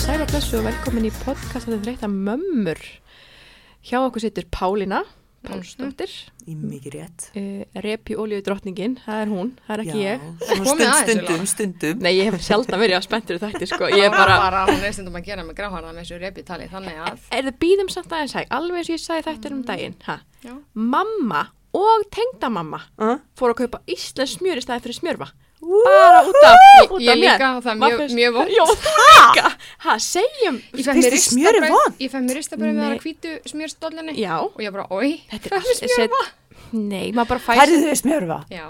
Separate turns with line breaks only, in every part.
sæl og blessu og velkomin í podcast að þið þreytta mömmur. Hjá okkur sittur Pálína, Pálsdóttir,
Í mikið rétt.
uh, repi olíu drottningin, það er hún, það er ekki ég.
svona
Komið
stund, stundum,
Júlía.
stundum.
Nei, ég hef sjaldan verið að spenntur í þætti, sko. Ég
Ég
er bara,
bara, hún er stundum að gera með gráharða með þessu repitali, þannig að
er það býðum samt aðeins hæg, alveg eins og ég sagði þættir um daginn, ha?
Já.
Mamma og tengdamamma
Uh?
fór að kaupa Íslands smjör í staði fyrir smjörfa. Bara út af,
Ég-
út
ég
af mér.
líka það er mjög- mjög vont.
Jó, það líka. Ha, segjum.
Ég fæ
Finnst
mér? Ég mér ristabröð með það hvítu smjörstólinni
Já,
og ég bara, oi,
þetta er
það er smjörfa.
Nei, maður bara fæst.
Færðu þau smjörfa?
Já,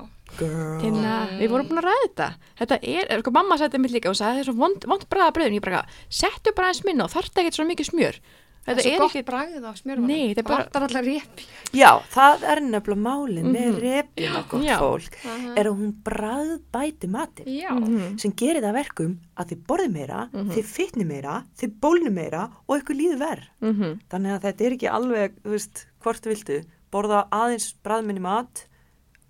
við vorum búin að ræða þetta þetta er, sko, mamma sætti mitt líka og sagði það er svo vond, vond bræða bröðin, ég bara settu bara eins minna og þarf ekkert svo mikið smjör
það
þetta
er svo gott
ekki,
bragðið á smjörfa.
Nei, þetta er bara-
Vantar allar repi.
Já, það er nefnilega málinn með repjuna gott
Já.
fólk, er að hún bragðbæti matinn
Já,
Mhm.
sem gerir það verkum að þið borði meira, þið fytni meira, þið bólni meira og ykkur líður verð.
Mhm.
Þannig að þetta er ekki alveg, þú veist, hvort viltu, borða aðeins bragðminni mat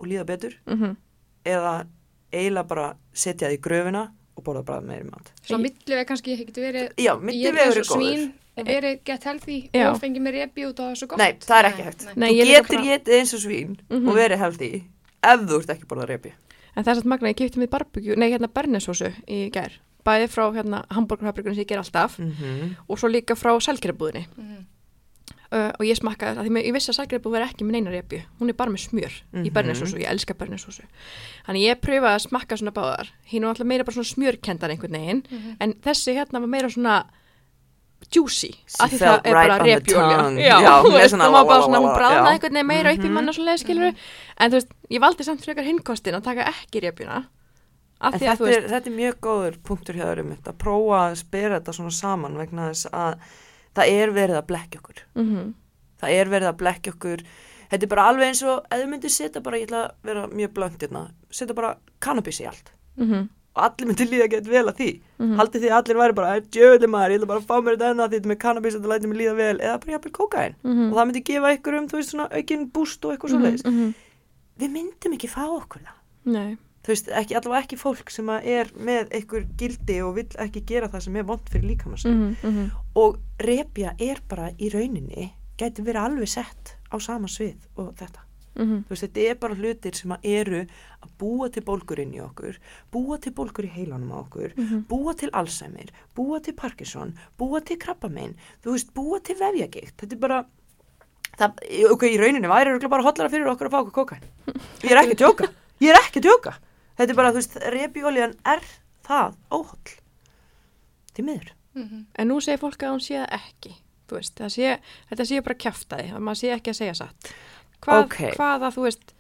og líða betur
Mhm.
eða eiginlega bara setja það í gröfina og borða bragðminni mat.
svo millu er kannski ekki verið,
Já,
ég
milli
er
vegur
eins
er
og
góður.
Verið gett healthy
Já.
og fengið mér repi út og það er svo gott.
Nei, það er ekki hægt.
nei.
Nei,
Þú getur getið eins og svín og verið healthy ef þú ert ekki borðað repi.
en það er satt magna, ég kipti með barbecue nei, hérna bernesósu í gær bæði frá hérna hambúrgarfabrikunum sem ég ger alltaf
Mm -hmm.
og svo líka frá sælgerabúðinni
Mhm.
uh, og ég smakkaði það, því mér- ég vissi að sælgerabúð verið ekki með neina repju, hún er bara með smjör í
Mhm.
bernesósu, ég elska bernesósu þannig ég pröfaði að smakka svona báðar hinn var alltaf meira bara svona smjörkendan einhvern veginn
Mhm.
en þessi hérna var meira svona juicy, af því það er
right
bara
tongue.
já,
Já,
þú veist, það var bara svona, hún bráðnaði einhvern veginn meira upp í
Mhm.
mann og svo leið skilur en þú veist, ég valdi samt frekar hinnkostin að taka ekki repjuna þú
þetta þetta er mjög góður punktur hjá þér um þetta, prófa að spyrja þetta svona saman vegna þess að það er verið að blekja okkur.
mm
Það er verið að blekja okkur. Þetta er bara alveg eins og, ef þið myndir setja bara, ég ætla að vera mjög blönd hérna, setja bara kannabis í allt.
-hmm.
Og allir myndir líða gett vel að því.
Mhm.
Haldið því að allir væri bara, djöðli maður, ég ætla bara að fá mér þetta enna því þetta með kannabis, þetta læti mig líða vel, eða bara jafnvel kókain.
Mhm.
Og það myndi gefa ykkur um, þú veist, svona aukin búst og eitthvað svo leiðis. Við myndum ekki fá okkur það. Þú veist, ekki, allavega ekki fólk sem er með einhver gildi og vill ekki gera það sem er vond fyrir líkamans
mm -hmm.
og repja er bara í rauninni gæti verið alveg sett á sama svið og þetta
Mhm.
þú veist, þetta er bara hlutir sem að eru að búa til bólgur inn í okkur búa til bólgur í heilanum á okkur
Mhm.
búa til Alzheimer, búa til Parkinson búa til krabbamein þú veist, búa til vefjagikt, þetta er bara það, ok, í rauninni væri bara hotlara fyrir okkur að fá okkur kókain ég er ekki að djóka, ég er ekki að djóka. Þetta er bara, þú veist, repjólíðan er það óholl? Því miður.
Mhm.
En nú segir fólk að hún sé ekki veist, sé, þetta sé bara kjaftaði að maður sé ekki að segja satt Hvað,
Ok.
hvaða, þú veist,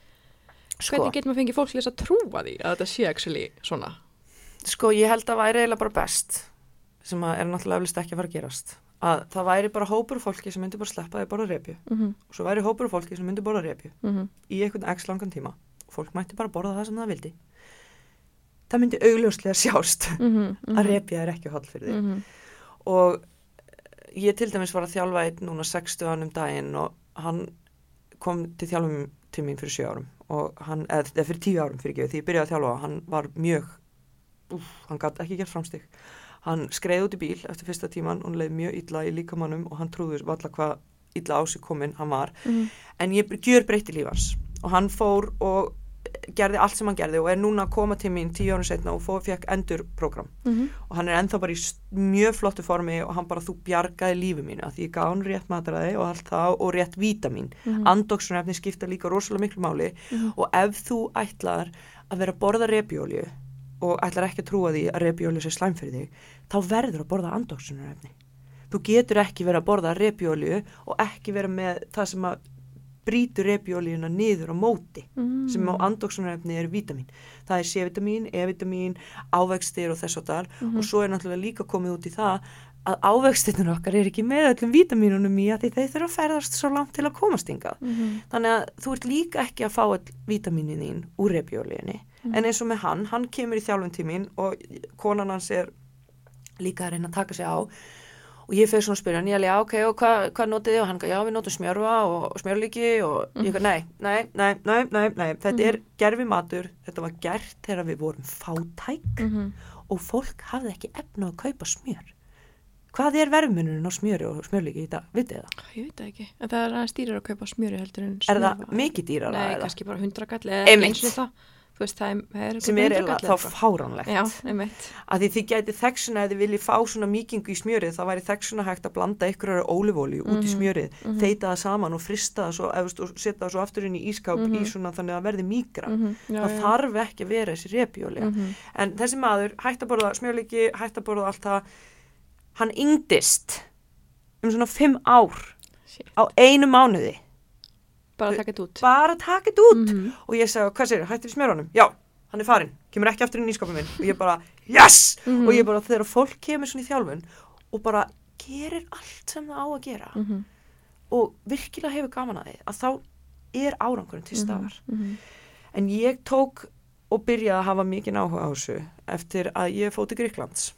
sko,
hvernig getur maður fengið fólk til þess að trúa því að þetta sé actually svona
sko, ég held að væri eiginlega bara best sem að er náttúrulega eflust ekki að fara að gerast að það væri bara hópur fólki sem myndi bara sleppa því að borða repju
mm -hmm.
og svo væri hópur fólki sem myndi borða repju
Mm
í einhvern x langan tíma fólk mætti bara borða það sem það vildi það myndi augljóslega sjást
-hmm.
að repja er ekki holl fyrir því
-hmm.
og ég til dæmis var að þjálfa einn núna 60 ánum daginn og hann kom til þjálfum til mín fyrir 7 árum og hann, eða, fyrir 10 árum fyrir ekki því ég byrjaði að þjálfa, hann var mjög úf, hann gæti ekki gert framstig. Hann skreið út í bíl eftir fyrsta tíman og leið mjög illa í líkamannum og hann trúður valla hvað illa á sig kominn hann var. En ég gjör breytti lífans og hann fór og gerði allt sem hann gerði og er núna að koma til mín tíu árum setna og fór, fekk endur program og hann er ennþá bara í mjög flottu formi og hann bara þú bjargaði lífi mínu að því ég gaf hann rétt mataræði og allt það og rétt vítamin mm. andoksunefni skipta líka rosalega miklu máli og ef þú ætlar að vera að borða repjólju og ætlar ekki að trúa því að repjólju sé slæm fyrir þig þá verður að borða andoksunefni þú getur ekki verið að borða repjólju og ekki vera með það sem að brýtur repjóliðuna niður á móti sem á andoksunarefni eru vítamin. Það er C-vitamin, E-vitamin ávextir og þess og þar og svo er náttúrulega líka komið út í það að ávextinur okkar er ekki með öllum vítaminunum í að þeir þurfa að ferðast svo langt til að komast hingað. Þannig að þú ert líka ekki að fá all vítaminin þín úr repjóliðinni en eins og með hann, hann kemur í þjálfum tímin og konan hans er líka að reyna að taka sig á og ég fyrir svona að spyrja hann, ég já, ok, og hvað hva notið þið? Og hann, já, við notum smjörfa og, smjörlíki og ég, nei, nei, nei, nei, nei, nei, þetta er gerfi matur, þetta var gert þegar við vorum fátæk
Mhm.
og fólk hafði ekki efna að kaupa smjör. Hvað er verðmunurinn á smjöri og smjörlíki í dag? Vitið þið það?
Ég veit ekki, en það er aðeins dýrar að kaupa smjöri heldur en
Er það mikið dýrara?
Nei, kannski bara hundra galli eða eins og það veist, það er,
Sem er eiginlega þá fáránlegt.
Já,
að því þið gæti þexuna ef þið viljið fá svona mýkingu í smjörið þá væri þexuna hægt að blanda ykkur ólifóli út í smjörið, þeita það saman og frista það svo, eða, og setja það svo aftur inn í ískáp í svona þannig að verði mýgra
Mhm, já,
það
já.
þarf ekki að vera þessi repjóli
Mhm.
en þessi maður hægt að borða smjörleiki hægt að borða allt það hann yngdist um svona fimm ár
Shit.
á einu mánuði
Bara að taka þetta út
bara taka þetta út
Mhm.
og ég sagði, hvað segir, hættir í smjörunum? Já, hann er farinn, kemur ekki aftur í skapin minn og ég bara, yes!
Mhm.
og ég bara, þegar fólk kemur svona í þjálfun og bara gerir allt sem það á að gera
Mhm,
og virkilega hefur gaman að því að þá er árangurinn til staðar
mhm.
en ég tók og byrjaði að hafa mikið áhuga á þessu eftir að ég fóti Gríklands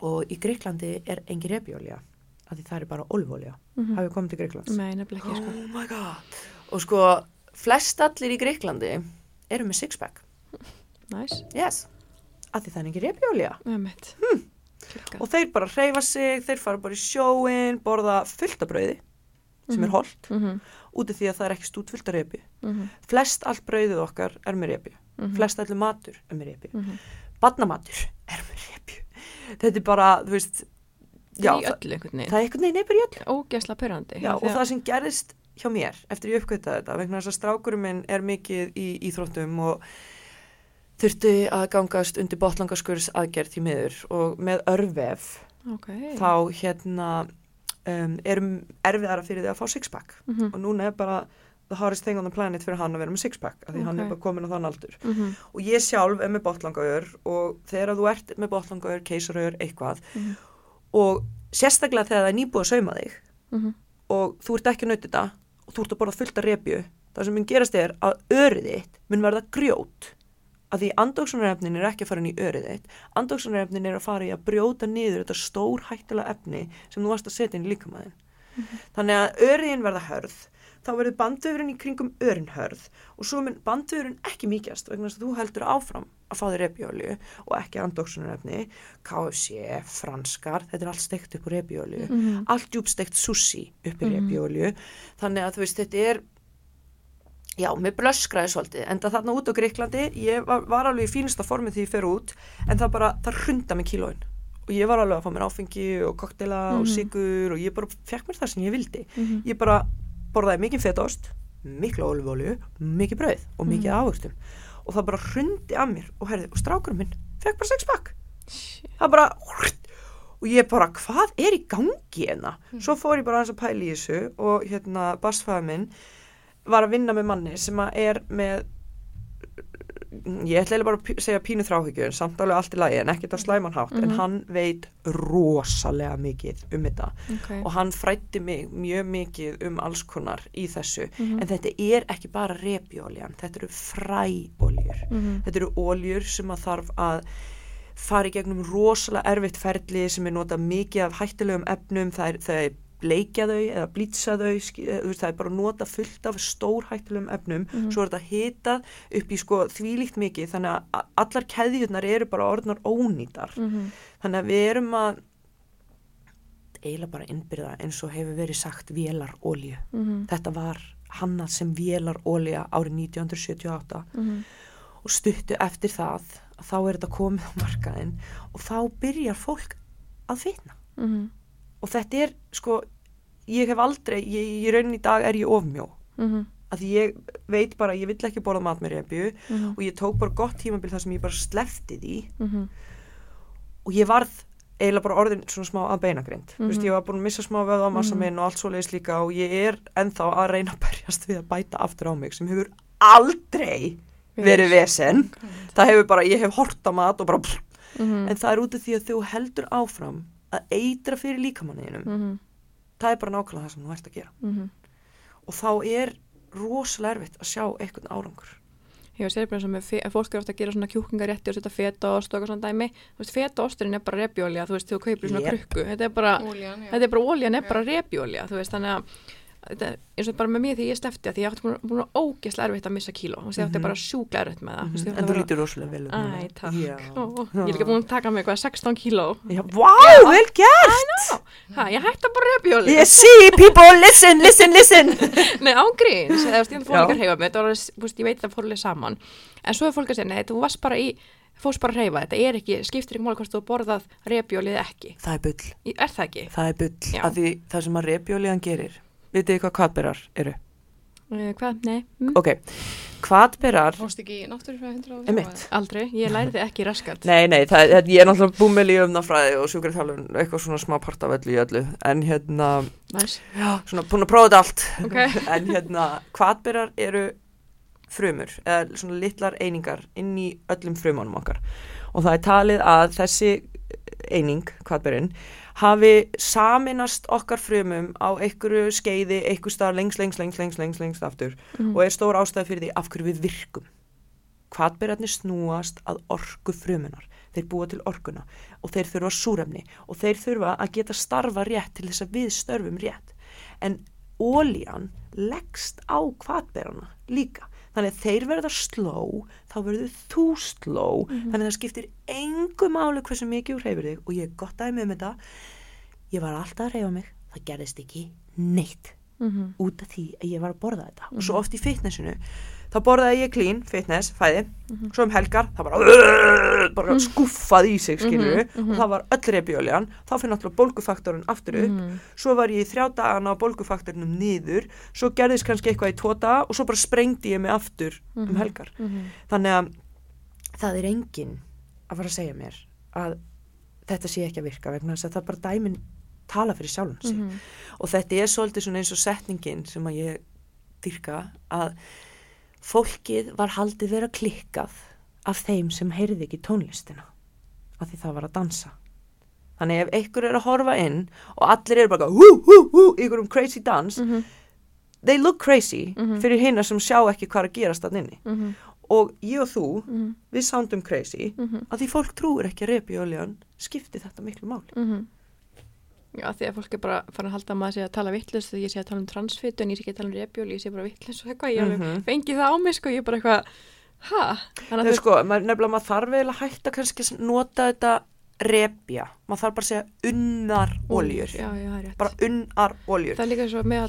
og í Gríklandi er engin repjólja að því það er bara olífólja
Mhm.
hafið komið til Gríklands
Nei, nefnilega ekki sko.
oh my god. Og sko, flest allir í Gríklandi eru með sixpack.
Næs,
yes, að því það er engin repjólja
einmitt.
Hmm. Og þeir bara hreyfa sig, þeir fara bara í sjóin borða fullt af brauði sem er holdt,
Mhm,
út af því að það er ekki stút fullt af repju
mhm,
flest allt brauðið okkar er með repju
mhm,
flest allir matur er með
mhm.
badnamatur er með repju þetta er bara, þú veist já,
Í
það,
öllu einhvern veginn.
það er einhvern veginn neypur í öll
Ógæsla pyrrandi
já, og það sem gerðist hjá mér eftir ég uppkvitaði þetta vegna þess að strákurinn minn er mikið í íþróttum og þurfti að gangast undir botlangaskurs aðgerð til miður og með örvef
okay.
þá hérna um, erum erfiðara fyrir því að fá sixpack.
Mhm,
og núna er bara thing on the planet fyrir hann að vera með sixpack af því hann er bara komin á þann aldur.
Mhm,
og ég sjálf er með botlangaur og þegar þú ert með botlangaur, keisaraur, eitthvað
Mhm.
Og sérstaklega þegar það er nýbúið að sauma þig.
Mhm,
og þú ert ekki að nauta þetta. Og þú ert að borða fullt af repju. Það sem mun gerast er að örið þitt mun verða grjót. Að því andóksunarefnin er ekki að fara inn í örið þitt. Andóksunarefnin er að fara í að brjóta niður þetta stór hættulega efni sem þú varst að setja inn líkamæðin þannig að öriðin verða hörð þá verður bandvefurinn í kringum örin hörð og svo mun bandvefurinn ekki mikjast vegna þess að þú heldur áfram að fá þér repjólju og ekki andóksunarefni KFC, franskar þetta er allt steikt upp úr repjólju
mhm.
allt djúbsteikt sushi upp í
Mhm.
repjólju þannig að þú veist þetta er já, mér blöskraði svolítið en það þarna út á Greiklandi ég var, var alveg í fínasta formi því ég fer út en það bara, það hrunda með kílóin og ég var alveg að fá mér áfengi og koktela og
Mhm.
sigur og ég bara fekk mér það sem ég vildi
Mhm.
ég bara borðaði mikið fetaost mikla olífólju, mikið brauð og mikið
Mhm.
ávöxtum og það bara hrundi að mér og herði, og strákurum minn fekk bara sexpack það bara og ég bara, hvað er í gangi hérna? Svo fór ég bara aðeins að pæla í þessu og hérna, basfæða minn var að vinna með manni sem er með ég ætla bara að segja pínu þráhyggju en samt alveg allt í lagi en ekkert á slæmanhátt en
Mhm.
hann veit rosalega mikið um þetta
Okay.
og hann frætti mig mjög mikið um alls konar í þessu
Mhm.
en þetta er ekki bara repjóljan þetta eru fræóljur
Mhm.
þetta eru óljur sem að þarf að fara í gegnum rosalega erfitt ferli sem er notað mikið af hættulegum efnum, það er, það er bleikja þau eða blítsa þau, eh, það er bara nota fullt af stór hættulegum efnum,
Mhm.
svo er þetta hitað upp í sko þvílíkt mikið, þannig að allar keðjurnar eru bara orðnar ónýtar,
Mhm.
þannig að við erum að eiginlega bara innbyrða eins og hefur verið sagt vélarolju.
Mhm.
Þetta var hannað sem vélarolja árið 1978
Mhm.
og stuttu eftir það að þá er þetta komið á markaðinn og þá byrjar fólk að finna
Mhm.
og þetta er sko ég hef aldrei, ég, í raunin í dag er ég ofmjó
Mhm.
að því ég veit bara, ég vill ekki borða mat með repju
Mhm.
og ég tók bara gott tímabil þar sem ég bara slefti því
Mhm.
og ég varð eiginlega bara orðin svona smá að beinagrind mm
Mhm.
ég var búin að missa smá vöða á massa
Mhm.
minn og allt svoleiðis líka og ég er ennþá að reyna að berjast við að bæta aftur á mig sem hefur aldrei verið vesen það hefur bara, ég hef hort á mat og bara
Mhm.
en það er út af því að þú heldur áfram að eitra fyrir líkamanninum. Það er bara nákvæmlega það sem þú ert að gera
Mhm.
og þá er rosalega erfitt að sjá eitthvað árangur
Ég sé bara eins og með fólk er ofta að gera svona kjúklingarétti og setja fetaost og eitthvað svona dæmi. Þú veist, fetaosturinn er bara repjólja, þú veist, þú kaupir svona
Yep.
krukku. Þetta er bara,
Óljan, já.
er er
Já.
bara repjólja, þú veist, þannig að þetta eins og bara með mér því ég slefti að því ég átti búin, að ógesla erfitt að missa kíló. Og því átti
Mhm.
bara sjúkla erfitt með það.
Mhm.
Veist, ég
En þú lítur rosalega vel.
Æ, takk. Ég er líka búin að taka mig eitthvað 16 kíló.
Já, vá, vel gert.
Ha, ég hætti að bara röpjóli
Ég see people, listen, listen, listen.
Nei, ángríns, ég fór
Já.
líka að reyfa mig, þetta var, veist, ég veit það fórlega saman. En svo er fólk að segja, nei, þú varst bara í fórst bara að reyfa, þetta. Er ekki, skiptir ekki máli hvort þú borðað repjólið ekki.
Það er bull,
er það ekki?
það er bull. Að því það sem að repjóliðan gerir Vitið þið hvað kvatberar eru?
Uh, hvað? Nei, mm,
Ok, kvatberar
Fórst ekki náttúrufræði 100 ára?
Einmitt.
aldrei, ég lærði ekki raskat.
Nei, nei, það, ég er náttúrulega búmil í öfnafræði og sjúkriðþjálfun, eitthvað svona smá part af öllu í öllu, en hérna,
Næs,
já, svona búin að prófa þetta allt,
ok.
En hérna, kvatberar eru frumur, eða svona litlar einingar inn í öllum frumunum okkar. Og það er talið að þessi eining, kvatberinn, hafi saminast okkar frumum á einhverju skeiði, einhver stað lengst, lengst, lengst, lengst, lengst, lengst aftur
Mhm.
og er stór ástæði fyrir því af hverju við virkum. Hvatberarnir snúast að orku frumunar. Þeir búa til orkuna og þeir þurfa súrefni og þeir þurfa að geta starfa rétt til þess að við störfum rétt. En ólían leggst á hvatberana líka. Þannig að þeir verða sló, þá verður þú sló, þannig að það skiptir engu máli hversu mikið úr reyfur þig. Og ég er gott aðeins með þetta. Ég var alltaf að reyfa mig, það gerðist ekki neitt.
Mhm.
út af því að ég var að borða þetta. Og svo oft í fitnessinu þá borðaði ég clean, fitness, fæði. Svo um helgar, það bara, bara skúffað í sig, skilur og það var öll reyfjóljan, þá fyrir náttúrulega bólgufaktorinn aftur upp,
Mhm.
svo var ég þrjá dagana á bólgufaktornum niður. Svo gerðist kannski eitthvað í tvo daga og svo bara sprengdi ég mig aftur um helgar.
Mhm.
þannig að það er enginn að fara að segja mér að þetta sé ekki að virka vegna þess að það bara dæmin tala fyrir sjálfum sig
Mhm.
og þetta er svolítið eins og setningin sem að ég dyrka að fólkið var haldið vera klikkað af þeim sem heyrði ekki tónlistina af því það var að dansa þannig ef einhver er að horfa inn og allir eru bara hú, hú, hú, ykkur um crazy dans
Mhm.
they look crazy
Mhm.
fyrir hinna sem sjá ekki hvað að gerast þann inni
Mhm.
og ég og þú,
Mhm.
við soundum crazy
Mhm.
að því fólk trúir ekki að repjóljan skipti þetta miklu máli
Já, því að fólk er bara farin að halda að maður sé að tala vittlust þegar ég sé að tala um transfitu en ég sé ekki að tala um repjól, ég sé bara vittlust og eitthvað, ég alveg
Mhm.
fengi það á mig sko, ég er bara eitthvað, ha? Þannig
Þegar
að
sko, maður, nefnilega maður þarf eiginlega að hætta kannski að nota þetta repja, maður þarf bara að segja unnar oljur,
Já, já, það er
bara unnar oljur
Það er líka svo með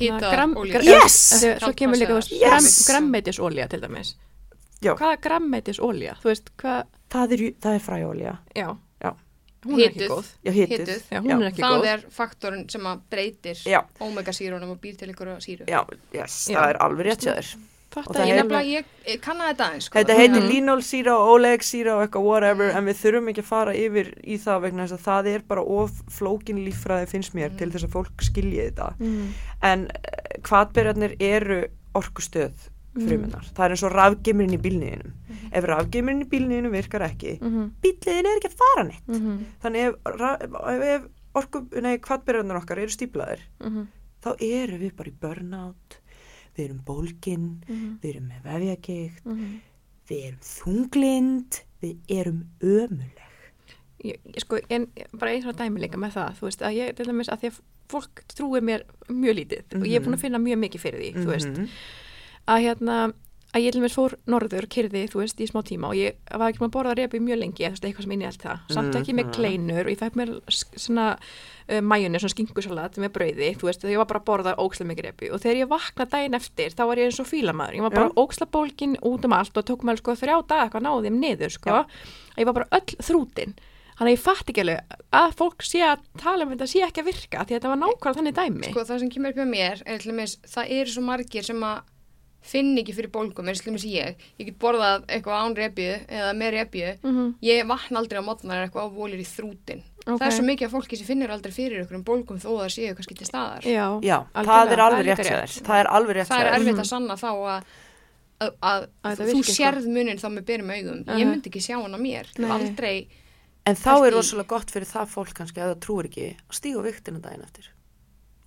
gra-
Yes!
Svo kemur líka,
Yes!
gram, grammeitis til dæmis.
Já.
Hvað er grammeitis þú veist, hvað,
það er, það er fræjólja
já. Hún er ekki góð.
já, hituð.
Já, hún er ekki
Það
góð.
er faktorinn sem að breytir omega-sírunum og býr til einhverja síru.
já, yes,
Já.
það er alveg rétt
Fatta
Og
ég
það
nefnilega, ég, kann að þetta aðeins. Sko.
þetta heitir
að-
línólsýra og ólegsýra og eitthvað whatever en við þurfum ekki að fara yfir í það vegna þess að það er bara of flókin líffræði finnst mér til þess að fólk skilji þetta
Mm.
en hvatberjarnir eru orkustöð fruminnar. Það er eins og rafgeimurinn í bílniðinum. Ef rafgeimurinn í bílniðinum virkar ekki,
Mhm.
bíliðin er ekki að fara neitt.
Mhm.
Þannig ef, ef, ef orku, nei, hvatberjarnir okkar eru stíplaðir,
Mhm.
þá eru við bara í burnout, við erum bólgin,
Mhm.
við erum með vefjagikt,
Mhm.
við erum þunglind, við erum ömuleg.
ég, sko, en bara svona dæmi líka með það, þú veist, að ég, til dæmis að því að fólk trúi mér mjög lítið og ég er búin að finna mjög mikið fyrir því, þú veist
Mhm.
Að hérna, að ég til dæmis fór norður, kyrði, þú veist, í smá tíma og ég var ekki maður að borða repi mjög lengi, veist, eitthvað sem inni allt það, samt ekki með
Mhm.
kleinur og ég fæk mér svona uh, mæjunni, svona skingusalat með brauði, þú veist, þegar ég var bara að borða ókslega mikið repi og þegar ég vakna daginn eftir, þá var ég eins og fílamaður, ég var bara
Já.
ókslega bólgin út um allt og tók mér sko þrjá daga eitthvað náði þeim niður, sko, að ég var bara öll þrútin Þannig að ég fatt ekki alveg að fólk sé að tala um þetta sé ekki að virka því að þetta var nákvæmlega þannig dæmi.
Sko það sem kemur upp með mér er það eru svo margir sem að finn ekki fyrir bólgum, eins og til dæmis ég. Ég get borðað eitthvað án repju eða með repju.
Mhm.
Ég vakna aldrei á mótnar eitthvað á volir í þrútin.
Ok.
Það er svo mikið af fólki sem finnir aldrei fyrir ykkur um bólgum þó það séu kannski til staðar.
Já,
Já, það er alveg rétt þér. Það er alveg rétt
það er erfitt að sanna þá að, að, að,
Að
þú sérð munin þá með byrjum augum.
Uh-huh.
Ég myndi ekki sjá hann á mér.
Nei.
Aldrei.
En þá er rosalega gott fyrir það fólk kannski að það trúir ekki að stíga viktina daginn eftir.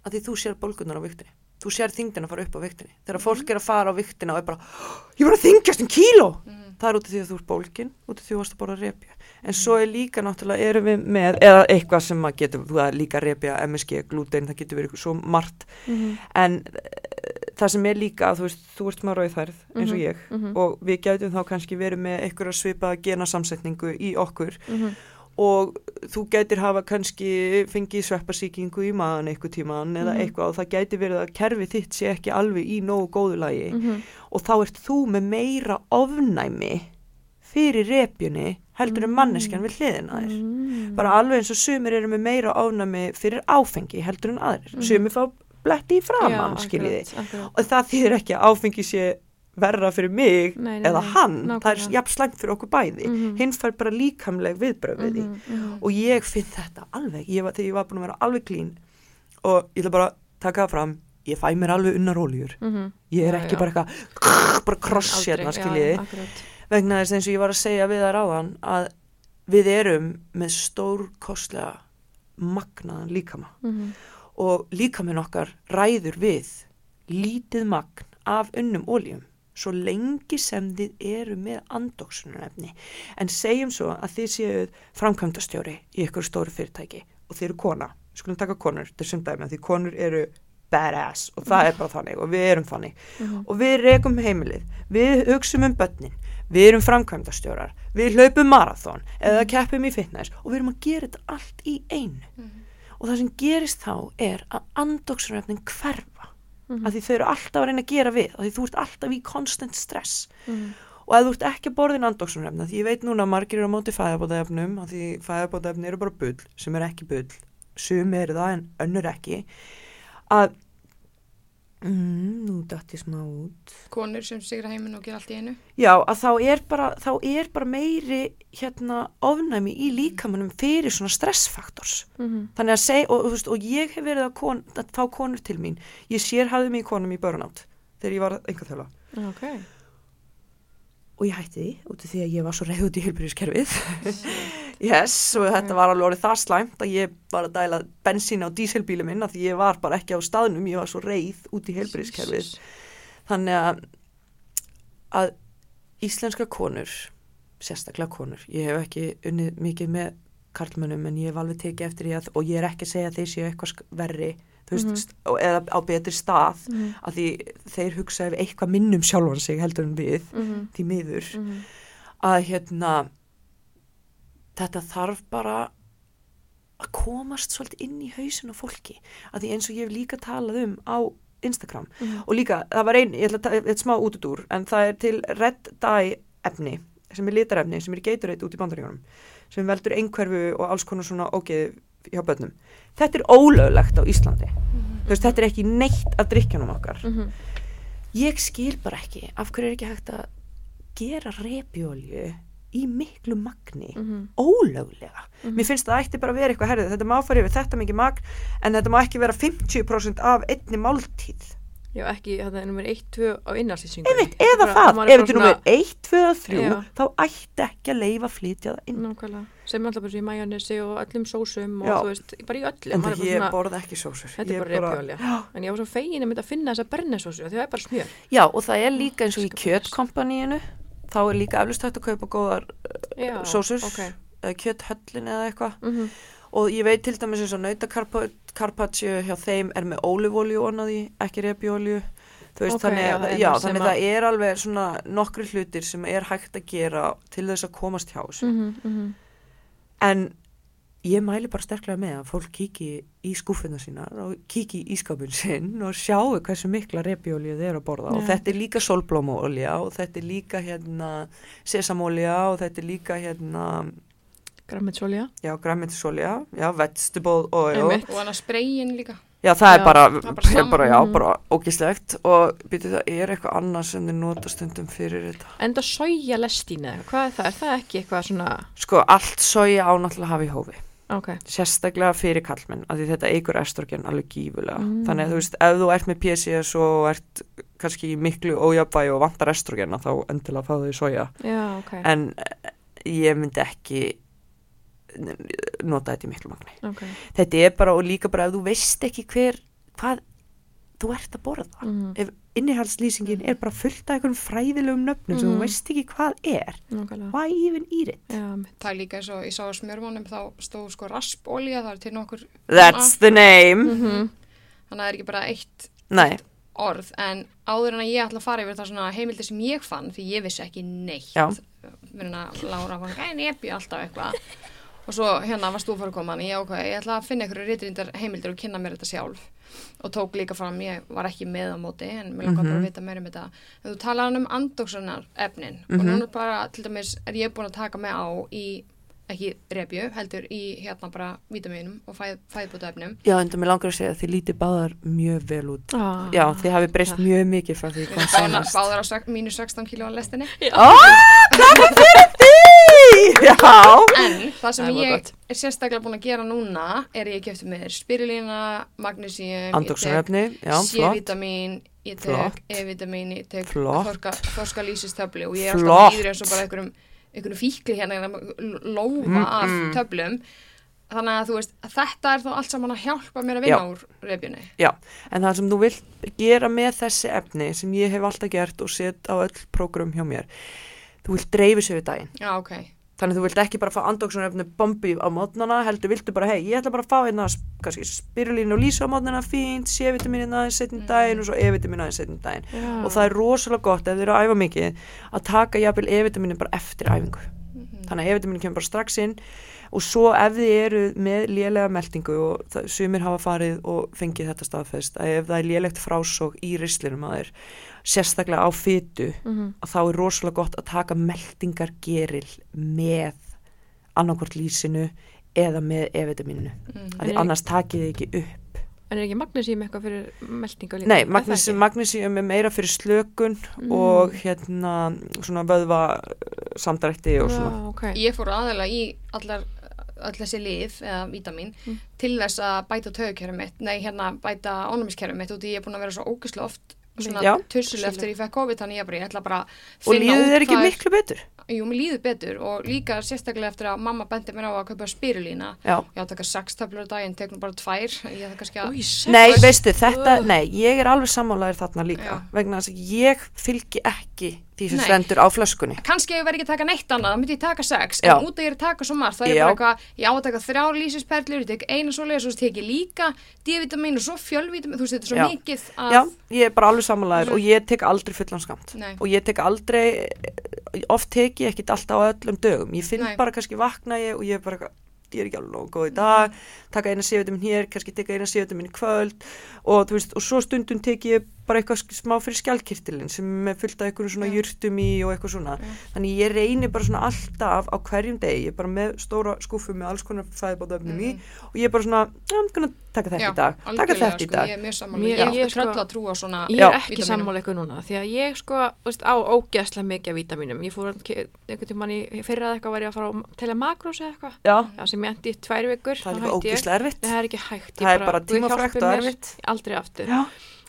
Að því þú sér bólgunar á viktinu. Þú sér þingdina fara upp á viktinni þegar fólk er að fara á viktina og er bara ég var að þingjast um kíló
Mm.
það er út af því að þú ert bólkin, út af því að þú varst að borða repja en svo er líka náttúrulega erum við með, eða eitthvað sem að getur þú er líka repja, MSG, glútein það getur verið svo margt
Mhm.
en uh, það sem er líka, þú veist þú ert með rauðfærð eins og
Mhm,
ég
mhm.
og við gætum þá kannski verið með einhverja svipaða genasamsetningu í okkur. Og þú gætir hafa kannski fengið sveppasíkingu í maðan eitthvað tíman eða
Mhm.
eitthvað og það gæti verið að kerfi þitt sé ekki alveg í nógu góðu lagi
Mhm.
og þá ert þú með meira ofnæmi fyrir repjunni heldur en
Mm.
manneskjan við hliðina þér
Mm.
bara alveg eins og sumir eru með meira ofnæmi fyrir áfengi heldur en aðrir
Mhm.
sumir fá bletti í framann skiljiði og það þýðir ekki að áfengi sé verra fyrir mig
Nei, nei,
eða hann, það er
nákvæmlega.
jafn slæmt fyrir okkur bæði
Mhm.
hinn fær bara líkamleg viðbröð
Mhm, mhm.
og ég finn þetta alveg ég var, þegar ég var búin að vera alveg klín og ég ætla bara að taka það fram ég fæ mér alveg unnar óljur
Mhm.
ég er
Já,
ekki
já.
bara eitthvað bara kross hérna skiljiði vegna þess eins og ég var að segja við þar áðan að við erum með stórkostlega magnaðan líkama
Mhm.
og líkaminn okkar ræður við lítið magn af unnum óljum svo lengi sem þið eru með andóksunarefni en segjum svo að þið séuð framkvæmdastjóri í ykkur stóru fyrirtæki og þið eru kona, við skulum taka konur þetta er sundæmi að því konur eru badass og það er bara þannig og við erum þannig.
Mhm.
og við rekum heimilið við hugsum um börnin við erum framkvæmdastjórar, við hlaupum marathón eða keppum í fitness og við erum að gera þetta allt í einu. Og það sem gerist þá er að andóksunarefnin hverfa
Mhm.
að því þau eru alltaf að reyna að gera við að því þú ert alltaf í constant stress
Mhm.
og ef þú ert ekki að borðin andóksunarefna því ég veit núna að margir eru á móti fæðabótaefnum að því fæðabótaefni eru bara bull sem er ekki bull, sum eru það en önnur ekki að mm, nú dætt ég smá út
konur sem sigra heiminn og gera allt í einu
Já, að þá er bara, þá er bara meiri hérna ofnæmi í líkamanum fyrir svona stressfaktors.
Mhm.
Þannig að segja, og, veist, og ég hef verið að, kon, að fá konur til mín. Ég sér hafði mig í konum í burnout þegar ég var einhver þjóla.
Ok.
Og ég hætti því, út af því að ég var svo reyð út í heilbyrjuskerfið. yes, og þetta var alveg orðið það slæmt að ég var að dæla bensín á díselbíli minn því ég var bara ekki á staðnum, ég var svo reyð út í heilbyrjuskerfið. Þannig að, að íslenska konur, sérstaklega konur, ég hef ekki unnið mikið með karlmönnum en ég hef alveg tekið eftir því að, og ég er ekki að segja að þeir séu eitthvað verri, veist,
Mhm.
st- eða á betri stað,
Mhm.
að því þeir hugsa ef eitthvað minnum sjálfan sig heldur en við,
Mhm.
því miður,
Mhm.
að hérna, þetta þarf bara að komast svolítið inn í hausin á fólki, að því eins og ég hef líka talað um á Instagram.
Mhm.
og líka, það var einn, ég ætla að ta- eitt smá útudúr en það er til Red Dye efni sem er litarefni, sem er Gatorade út í bandaríunum sem veldur einhverfu og alls konar svona ógeð hjá börnum. Þetta er ólöglegt á Íslandi. Þú veist, þetta er ekki neitt af drikkjanum okkar.
Mhm.
ég skil bara ekki af hverju er ekki hægt að gera repjólju í miklu magni
Mhm.
ólöglega.
Mhm.
Mér finnst það ætti bara að vera eitthvað herðið, þetta má fara yfir þetta mikið magn en þetta má ekki vera 50% af einni máltíð.
Já, ekki, það er nummer 1, 2 á innarslýsingu.
Einmitt, eða það, ef þetta er nummer 1, 2 og 3
Já.
þá ætti ekki að leifa að flytja það inn.
Nákvæmlega. Sem alltaf bara í majónesi og öllum sósum og
Já.
þú veist, bara í öllum.
En það ég borða ekki sósur.
Þetta
Ég
er bara repjólja. En ég var svo fegin að mynda að finna þessa bernesósu því það er bara smjör.
Já, og það er líka eins og í kjötkompaníinu, þá er líka eflust hægt að kaupa góðar
Já,
sósur,
ok.
okay. kjöthöllin eða eitthvað.
Mm
Og ég veit til dæmis eins og nautakarpaccio hjá þeim er með ólífólju onaði, ekki repjólju. Þú veist,
Ok,
þannig,
já,
að-
það
já, þannig
að-
það er alveg svona nokkri hlutir sem er hægt að gera til þess að komast hjá þessu.
-hmm, mm -hmm.
En ég mæli bara sterklega með að fólk kíki í skúfuna sínar og kíki í ískapin sinn og sjáu hversu mikla repjólju þið eru að borða. Og
Já.
þetta er líka solblómaolja og þetta er líka hérna sesamolja og þetta er líka hérna,
Grammitsólja.
já, græmitisolja, já, vegetable oil.
Og hann að sprayin líka
Já, það
Já,
er bara,
það er bara
bara,
sama.
bara, já,
Mhm.
bara ógislegt og byrju það er eitthvað annað sem þið nota stundum fyrir þetta.
Enda soja lestín eða eitthvað, hvað er það? Er það ekki eitthvað svona,
Sko, allt soja á náttúrulega hafa í hófi,
ok.
sérstaklega fyrir kallmenn, af því þetta eigur estrogen alveg gífulega.
Mm.
Þannig að þú veist, ef þú ert með PCS og ert kannski miklu ójabæi og vantar estrogena, þá endilega fáðu því soja.
Já, ok.
En eh, ég myndi ekki nota þetta í miklu magni.
Ok.
Þetta er bara, og líka bara ef þú veist ekki hver, hvað þú ert að borða
Mhm.
ef innihaldslýsingin er bara fullt af einhverjum fræðilegum nöfnum sem
Mhm.
þú veist ekki hvað er.
Nákvæmlega.
why even eat it
Já, mitt.
Það er líka eins og ég sá á smjörmánum þá stóð sko raspolía, það er til nokkur
that's the name.
Mhm.
þannig að það er ekki bara eitt
nei,
orð en áður en að ég ætla að fara yfir það svona heimildi sem ég fann því ég vissi ekki neitt. Mér að Lára var en ég epi alltaf eitthvað. Og svo hérna varst þú að fara að koma en ég ákveði, ég ætla að finna einhverju reytrindar heimildir og kynna mér þetta sjálf og tók líka fram, ég var ekki með á móti en mér langar bara að vita meira um þetta. En þú talaði um andóksunar efnin og núna bara, til dæmis, er ég búin að taka mig á í ekki repju, heldur í hérna bara vítaminum og fæð, fæðbúta efnum
já, enda mér langar að segja að þið lítið báðar mjög vel út.
Ah.
já, þið hafi breyst mjög mikið frá því hvað senast
báðar á mínu 16 kíló á lestinni.
Ó, klappa fyrir? því!
En það sem
voða
ég er sérstaklega búin að gera núna er að ég kefti með spirulína, magnesium,
Andóksunarefni, já, flott.
Ég tek. E-vitamin, ég tek
Flott.
þorska, þorska lýsistöflu og ég er alltaf íður eins og bara einhverjum, einhverjum fíkli hérna, lófa
Mm,
af
mm.
töflum. Þannig að þú veist, þetta er þá allt saman að hjálpa mér að vinna
Já.
úr reyfjunni.
Já, en það sem þú vilt gera með þessi efni sem ég hef alltaf gert og set á öll prógram hjá mér, þú vilt dreifi sér við daginn.
Já, ok.
Þannig að þú vilt ekki bara fá andóksunarefni bombi á mótnana, heldur viltu bara, hei, ég ætla bara að fá hérna, kannski spirulínu og lísu á mótnana, fínt, C-vitamin aðeins setjum daginn og svo E-vitamin aðeins setjum daginn.
Já.
Og það er rosalega gott ef þið eru að æfa mikið að taka jafnvel E-vitaminin bara eftir æfingu. Þannig að E-vitaminin kemur bara strax inn og svo ef þið eru með lélega meldingu og það, sumir hafa farið og fengið þetta staðfest að ef það er lélegt frásók í rislinum að þeir sérstaklega á fytu
Mhm.
að þá er rosalega gott að taka meldingargeril með annarkvort lýsinu eða með E-vitamininu
Mm.
því
En-
annars takið þið ekki upp
En er ekki magnesíum eitthvað fyrir meldingu líka?
Nei, magnesium er meira fyrir slökun
Mm.
og hérna svona vöðva eh, samdrætti og svona
Já, ok.
Ég fór aðalega í allar öll þessi lif eða vítamin
Mm.
til þess að bæta tögkerfið mitt nei hérna bæta ónumiskerfið mitt út í ég er búin að vera svo ógislega oft svona
Tussuleg.
eftir ég fekk COVID þannig ég bara, ég ætla bara að
og líður þér ekki
er-
miklu betur
Jú, mér líður betur og líka sérstaklega eftir að mamma bendi mér á að kaupa spirulína
Já.
ég á að taka sex töflur á daginn, tek nú bara tvær ég það kannski að.
Nei,
veist-
veistu, þetta, nei, ég er alveg sammálaðir þarna líka
Já.
vegna þess að ég fylgi ekki því sem stendur á flöskunni
kannski ég verð ekki að taka neitt annað, þá myndi ég taka sex
Já.
en út að ég er að taka svo margt, það er
Já.
bara eitthvað ég á að taka þrjár lýsisperlur, ég tek eina og svo tek ég líka D-vitamin og svo fjölvitamin þú veist þetta er svo
Já.
mikið að
Já, ég er bara alveg sammálaðir
Mhm.
og ég tek aldrei fullan skamt
Nei.
og ég tek aldrei oft tek ég ekkit alltaf á öllum dögum ég finn
Nei.
bara kannski vakna ég og ég er bara ég er ekki alveg nógu góð í dag taka eina sévitamin hér, kannski teka eina sévitamin í kvöld og þú veist, og svo stundum tek ég bara eitthvað smá fyrir skjálkirtilin sem er fullt af einhverjum svona
Já.
jurtum í og eitthvað svona,
Já.
þannig ég reynir bara svona alltaf á hverjum degi, ég er bara með stóra skúfu með alls konar fæðbáðöfnum í og ég er bara svona, já, I'm gonna taka þetta.
Já,
í dag taka þetta í
sko,
dag.
ég er ég
sko-
svona
Ég er ekki sammála ykkur núna því að ég sko veist, á ógeðslega mikið af vítaminum ég fór einhvern tímann í fyrra eða eitthvað var ég að fara að telja makrós eða eitthvað. Sem ég endi í tvær vikur
það er
ég.
ógislega erfitt.
Það er ekki hægt aldrei aftur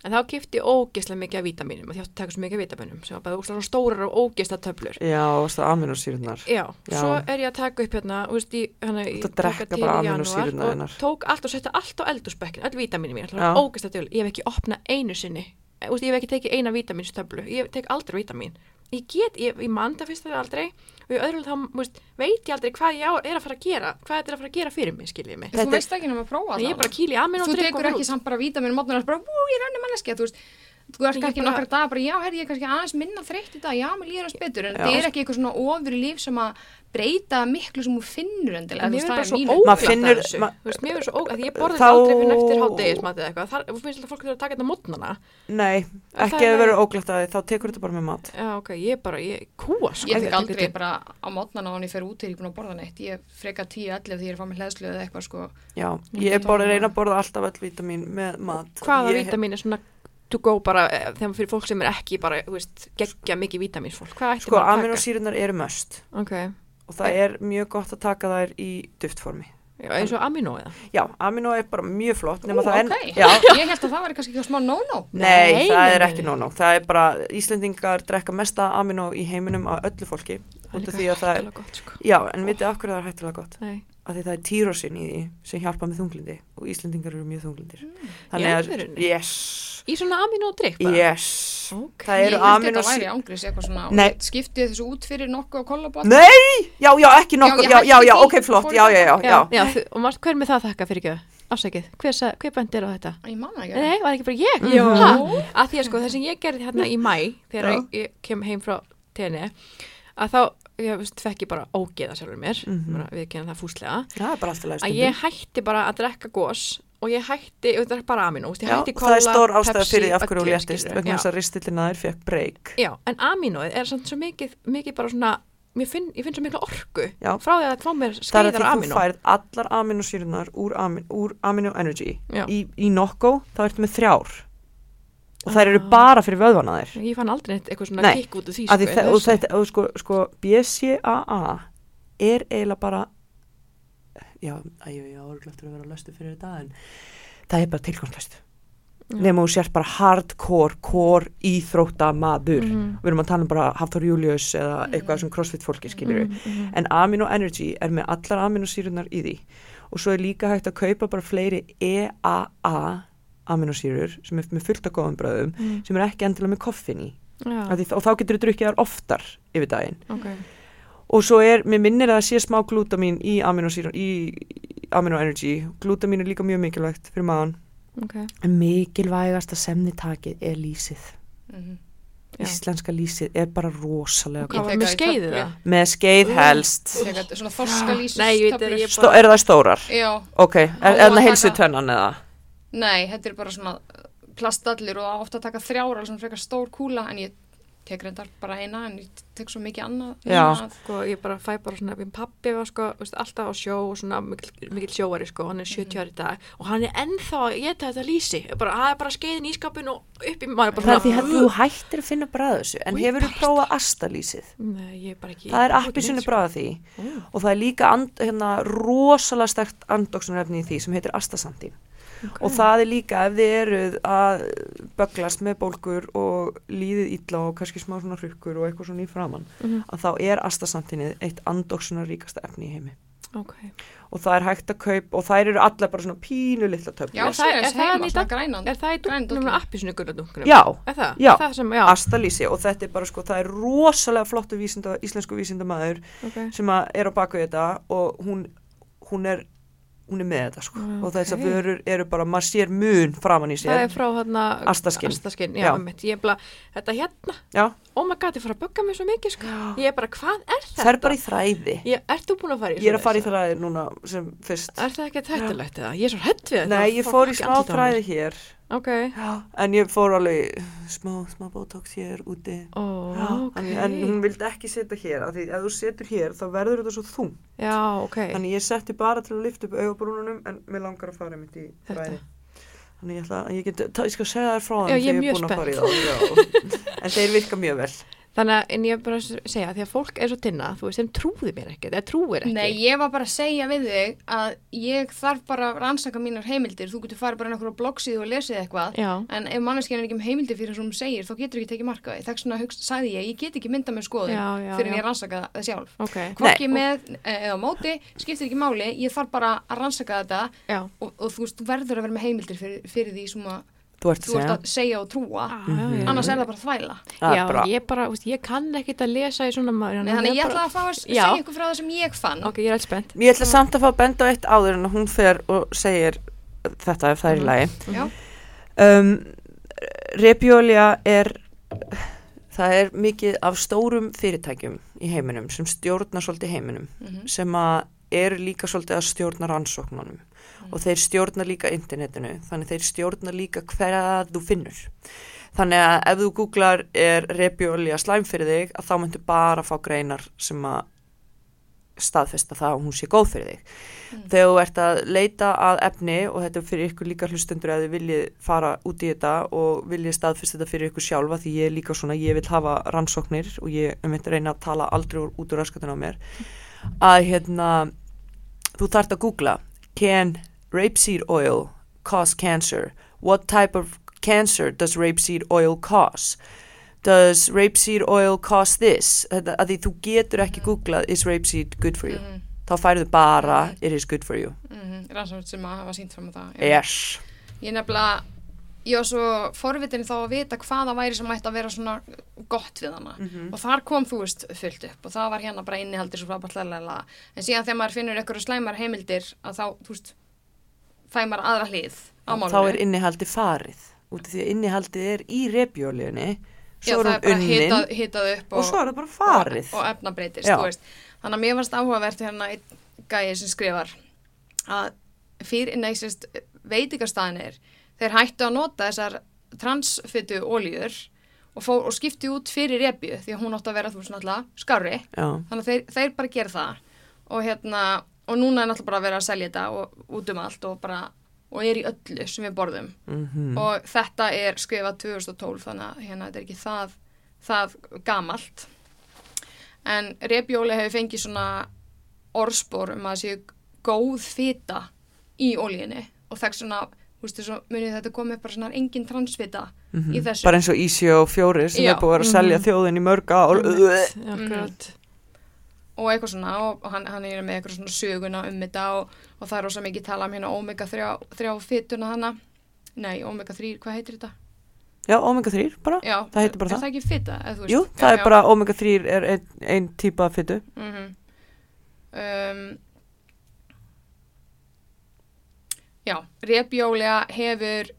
en þá kipti ég ógeðslega mikið af vítaminum og að taka svo mikið af vítaminum sem var bara ógeðslega stórar og ógeðslega töflur.
Já, það aminosýrunar
Já,
Já.
svo er ég að taka upp hérna, þú veist, ég
að drekka
tók til í
amínósýrurnar
og tók allt og setja allt á eldúsbekkin, öll vítaminu mín, ógæsta döl, ég hef ekki opnað einu sinni, veist, ég hef ekki tekið eina vítaminstöflu, ég tek aldrei vítamin, ég get, ég, ég manda fyrst það aldrei og í öðru þá, þú veist, veit ég aldrei hvað ég er að fara að gera, hvað þetta er að fara að gera fyrir mig, skiljið mig.
þú
Þetta-
veist ekki nema að prófa
Þannig ég er bara að kýla í amin og
þú
drikka
tekur ekki samt bara vítamin mótnar og bara, ú, ég er önni manneskja, þú veist. Þú
Ég
kannski nokkra dag bara, já, herri, ég er kannski aðeins minna þreytt í dag, já, mér líður hans betur en það er ekki eitthvað svona ofur líf sem að breyta miklu sem þú finnur endilega,
mér er bara
það
svo óglætt þessu. mér er svo óglætt, ég borði
Þá-
þetta aldrei fyrir eftir hádegismatið eitthvað. Það þú finnst alltaf fólk þurfa að taka þetta mótnana.
Nei,
Það
ekki að það verður óglætt að þá tekur þetta bara með mat
Já, ok, ég er bara, ég kúa, sko.
Ég tek aldrei bara á mótnana hann ég fer út þegar ég er búin að borða neitt. Ég freka 10-11 þegar ég er fá með hlæðslu eða eitthvað sko.
Já, ég að reyna að borða
to go bara, eh, þegar fyrir fólk sem er ekki bara, þú veist, geggja mikið vítaminfólk. Hvað ætti
Sko,
maður að taka?
aminosýrunar eru möst
Ok,
og það er mjög gott að taka þær í duftformi.
Já, eins og amino eða?
Já, amino er bara mjög flott
Ú, ok.
já,
Ég held að það væri kannski eitthvað smá no-no.
Nei,
Nei,
það er ekki nóg Það er bara, Íslendingar drekka mesta amino í heiminum af öllu fólki það er,
hættulega gott, sko.
já, en vitið af hverju það er hættulega gott?
Nei,
því það er týrosin í því sem hjálpa með þunglindi og Íslendingar eru mjög þunglindir
í
Þannig að, yes
Í svona aminodrykk bara?
yes
Ok.
það
Ég
eru
held
amino
þetta væri ángriðs eitthvað svona
Nei.
og skiptið þessu út fyrir nokkuð á kollabot
nei, já, já, ekki nokkuð
ég
já, já, já, ok, flott, já, já,
það.
já, já.
Já, og marst, hver er með það að þakka fyrir ekki? Afsækið, hver, hver bænt er á þetta?
Ég manna ekki
Nei, var ekki bara ég?
Jó.
Ha? Að því að sko, það sem ég gerði hérna í mæ þegar
Já.
ég, ég kem heim frá tenni að þá, ég fekk ég bara ógeða sjálfur mér
Mhm.
við kenna það fúslega
það er alltaf
að ég hætti bara að drekka gós og ég hætti, þetta er bara ég
Já, og það er
kóla,
stór ástæða fyrir því af hverju
öllu,
léttist vegna þess að ristillina þér fekk breyk
Já, en aminoið er samt svo mikið, mikið bara svona, finn, ég finn svo mikla orku
Já.
frá því að fá mér
það er að
skeiðar
þú færð allar aminosýrunar úr, amin, úr amino energy í, í nokko, þá ertu með þrjár. Og þær eru
Ah.
bara fyrir vöðvana þér
Ég fann aldrei eitthvað svona
Nei,
kikk út
Af því
sko,
og, þetta, og sko, sko BCAA er eiginlega bara já, æjú, já, orðglöftur að vera löstu fyrir þetta en það er bara tilgangslöst
Já.
nema þú sért bara hardcore core íþrótta maður
Mhm.
við erum að tala um bara Hafþór Július eða eitthvað sem crossfit fólki skilur
Mhm, mhm.
en Amino Energy er með allar aminosýrunar í því og svo er líka hægt að kaupa bara fleiri EAA aminosýrur sem er með fullt af góðum bröðum
Mhm.
sem er ekki endilega með koffin í því, og þá getur þú drukkið þar oftar yfir daginn
ok.
Og svo er, mér minnir að það sé smá glútamín í aminosýrun í Amino Energy, glútamín er líka mjög mikilvægt fyrir maðan,
ok.
en mikilvægasta sem þið takið er lýsið
Mhm.
Já.
íslenska lýsið er bara rosalega
tek
með
töflu.
það?
með skeið helst
svona
að ég
Stó, eru það stórar?
Já,
ok, er, er það heilsu tönnan eða?
nei, þetta er bara svona plastallir og er ofta að taka þrjár alveg svona frekar stór kúla en ég tek reyndar bara eina en ég tek svo mikið annað
Já.
Sko, ég bara fæ bara svona, minn pappi var sko, veist, alltaf á sjó og svona mikil, mikil sjóari sko, hann er 70 ári í dag og hann er ennþá að geta þetta lýsi, bara, það er bara skeiðin í skapin og upp í maður bara
það er því að þú hættir að finna bræða þessu en hefur þú prófað astalýsið?
Nei, ég er bara ekki.
það er
ég ekki
appi sinni
neitt, sko.
bræða því og það er líka and, hérna, rosalega stert andoksunarefni í því sem heitir astasantín
ok.
og það er líka ef þið eruð að böglast með bólgur og líðið illa og kannski smá svona hrukkur og eitthvað svona í framann
Mhm,
að þá er astasantinið eitt andoksunaríkasta efni í heimi
ok.
og það er hægt að kaup og þær eru allar bara svona pínu litla töflur
Já,
það- er
er
það
heima,
í
svona
dag-
grænan
Er það í
Græn
dúknum
dollu.
og appisinu gulladúknum?
já,
Er það?
Já.
Það sem, já.
astalýsi og þetta er bara sko það er rosalega flottu vísinda, íslensku vísindamæður
ok.
sem er á baku þetta og hún, hún er hún er með þetta sko
Mm,
og þessar
ok.
vörur eru bara, maður sér mun framan í
Það
sér
er frá hérna
Astaskinn.
Astaskinn, já,
Já.
einmitt. Ég er bara, þetta hérna
já,
Oh my god, ég fór að bugga mig svo mikið sko. Ég er bara, hvað er þetta?
það er bara í þræði
Ég, ert þú búin að fara í
ég er að fara í þræði núna sem fyrst
Er það ekki hættulegt eða? Ég er svo hett við þetta
nei, ég fór í smá
mér.
þræði hér
Ok,
já, en ég fór alveg smá, smá botox hér úti
ó,
Já,
ok
en, hún vildi ekki setja hér af því ef þú setur hér þá verður þetta svo þung
Já, ok
Þannig ég setti bara til að lyfta upp augabrúnunum en mér langar að fara mitt í þræði. Þannig ég ætla að ég, get, ég skal segja þér frá
Já,
þeim
ég er
þegar búin að fara í. Já. En þeir virka mjög vel.
Þannig að, en ég er bara að segja, því að fólk er svo tinna, þú veist, þeim trúði mér ekkert, eða trúir ekki.
Nei, ég var bara að segja við þig að ég þarf bara að rannsaka mínar heimildir. Þú getur farið bara okkur á bloggsíðu og lesið eitthvað
Já,
en ef manneskjan er ekki með heimildir fyrir það sem hún segir þá getur ekki tekið marka því. Þess vegna hugst, sagði ég, ég get ekki mynda með skoðun
Já, já,
fyrir
já.
ég rannsaka það sjálf.
Ok,
hvorki með eh, eða móti, skiptir ekki máli ég þarf bara að rannsaka þetta og, og þú veist, þú verður að vera með heimildir fyrir, fyrir því sem að
Þú ert
þú ert að segja og trúa
Já, já,
annars
já.
er það bara þvæla
er
Já,
bara-
ég bara, veist, ég kann ekkert að lesa í svona maður.
Nei, þannig ég ætla að fá að segja ykkur frá það sem ég fann
Ok, ég er alls spennt.
Ég ætla samt að fá að benda á eitt áður en hún fer og segir þetta ef það er í
Mhm.
lagi.
Já.
Um, Repjólja er, það er mikið af stórum fyrirtækjum í heiminum sem stjórna svolítið heiminum
Mhm.
sem að eru líka svolítið að stjórna rannsóknunum og þeir stjórna líka internetinu þannig þeir stjórna líka hverja þú finnur. Þannig að ef þú googlar er repjólja slæm fyrir þig að þá myndu bara fá greinar sem að staðfesta það að hún sé góð fyrir þig.
Mm.
þegar þú ert að leita að efni og þetta er fyrir ykkur líka hlustundur að þið viljið fara út í þetta og viljið staðfesta þetta fyrir ykkur sjálfa því ég er líka svona, ég vil hafa rannsóknir og ég um þetta reyna að tala aldrei út úr raskatun á mér að hérna þú þarft að googla can rapeseed oil cause cancer? What type of cancer does rapeseed oil cause? Does rapeseed oil cause this? Þetta, að því þú getur ekki googlað is rapeseed good for you?
Mhm,
þá færðu bara
Mhm.
it is good for you.
Mhm, rannsókn sem að hafa sínt fram á það
yes.
Ég nefnilega ég var svo forvitin þá að vita hvaða væri sem ætti að vera svona gott við hana.
Mhm.
og þar kom þú veist fullt upp og það var hérna bara innihaldir svo frábært en síðan þegar maður finnur eitthvað slæmar heimildir að þá, þú veist fæ maður aðra hlið á málunum
þá er innihaldi farið. Út af því að innihaldið er í repjólíunni
Já,
svo
það
er hún unnin
hitað, hitað upp
og, svo er það bara farið.
Og, og efnabreitir
Já.
þannig að mér varst áhugavert hérna einn gæi sem skrifar að fyrir, nei, sérst, þeir hættu að nota þessar transfytu ólíur og, og skipti út fyrir repju því að hún átti að vera þú veist náttúrulega skári
Já,
þannig að þeir, þeir bara gera það. Og hérna, og núna er náttúrulega bara að vera að selja þetta og út um allt og bara og er í öllu sem við borðum.
Mhm,
og þetta er skrifað 2012 þannig að hérna þetta er ekki það, það gamalt. En repjóli hefur fengið svona orðspor um að séu góð fita í ólíinni og þekk svona, þú veist þessu munið þetta komið bara svona engin transfita
mhm.
í þessu
bara eins og Ísjó og Fjóri sem
Já.
er búið að vera að selja
Mhm.
þjóðin í mörg ár
Einmitt,
Mhm.
akkurat.
og eitthvað svona og og hann, hann er með eitthvað svona söguna um þetta og, og það er rosa mikið tala um hérna omega 3 fituna hana nei, omega 3, hvað heitir þetta?
Já, omega 3 bara
Já,
Það heitir bara
er
það.
það ekki veist?
Jú, það
já,
er
já.
bara omega 3 er einn ein típa af fytu
mm um, Já, repjólega hefur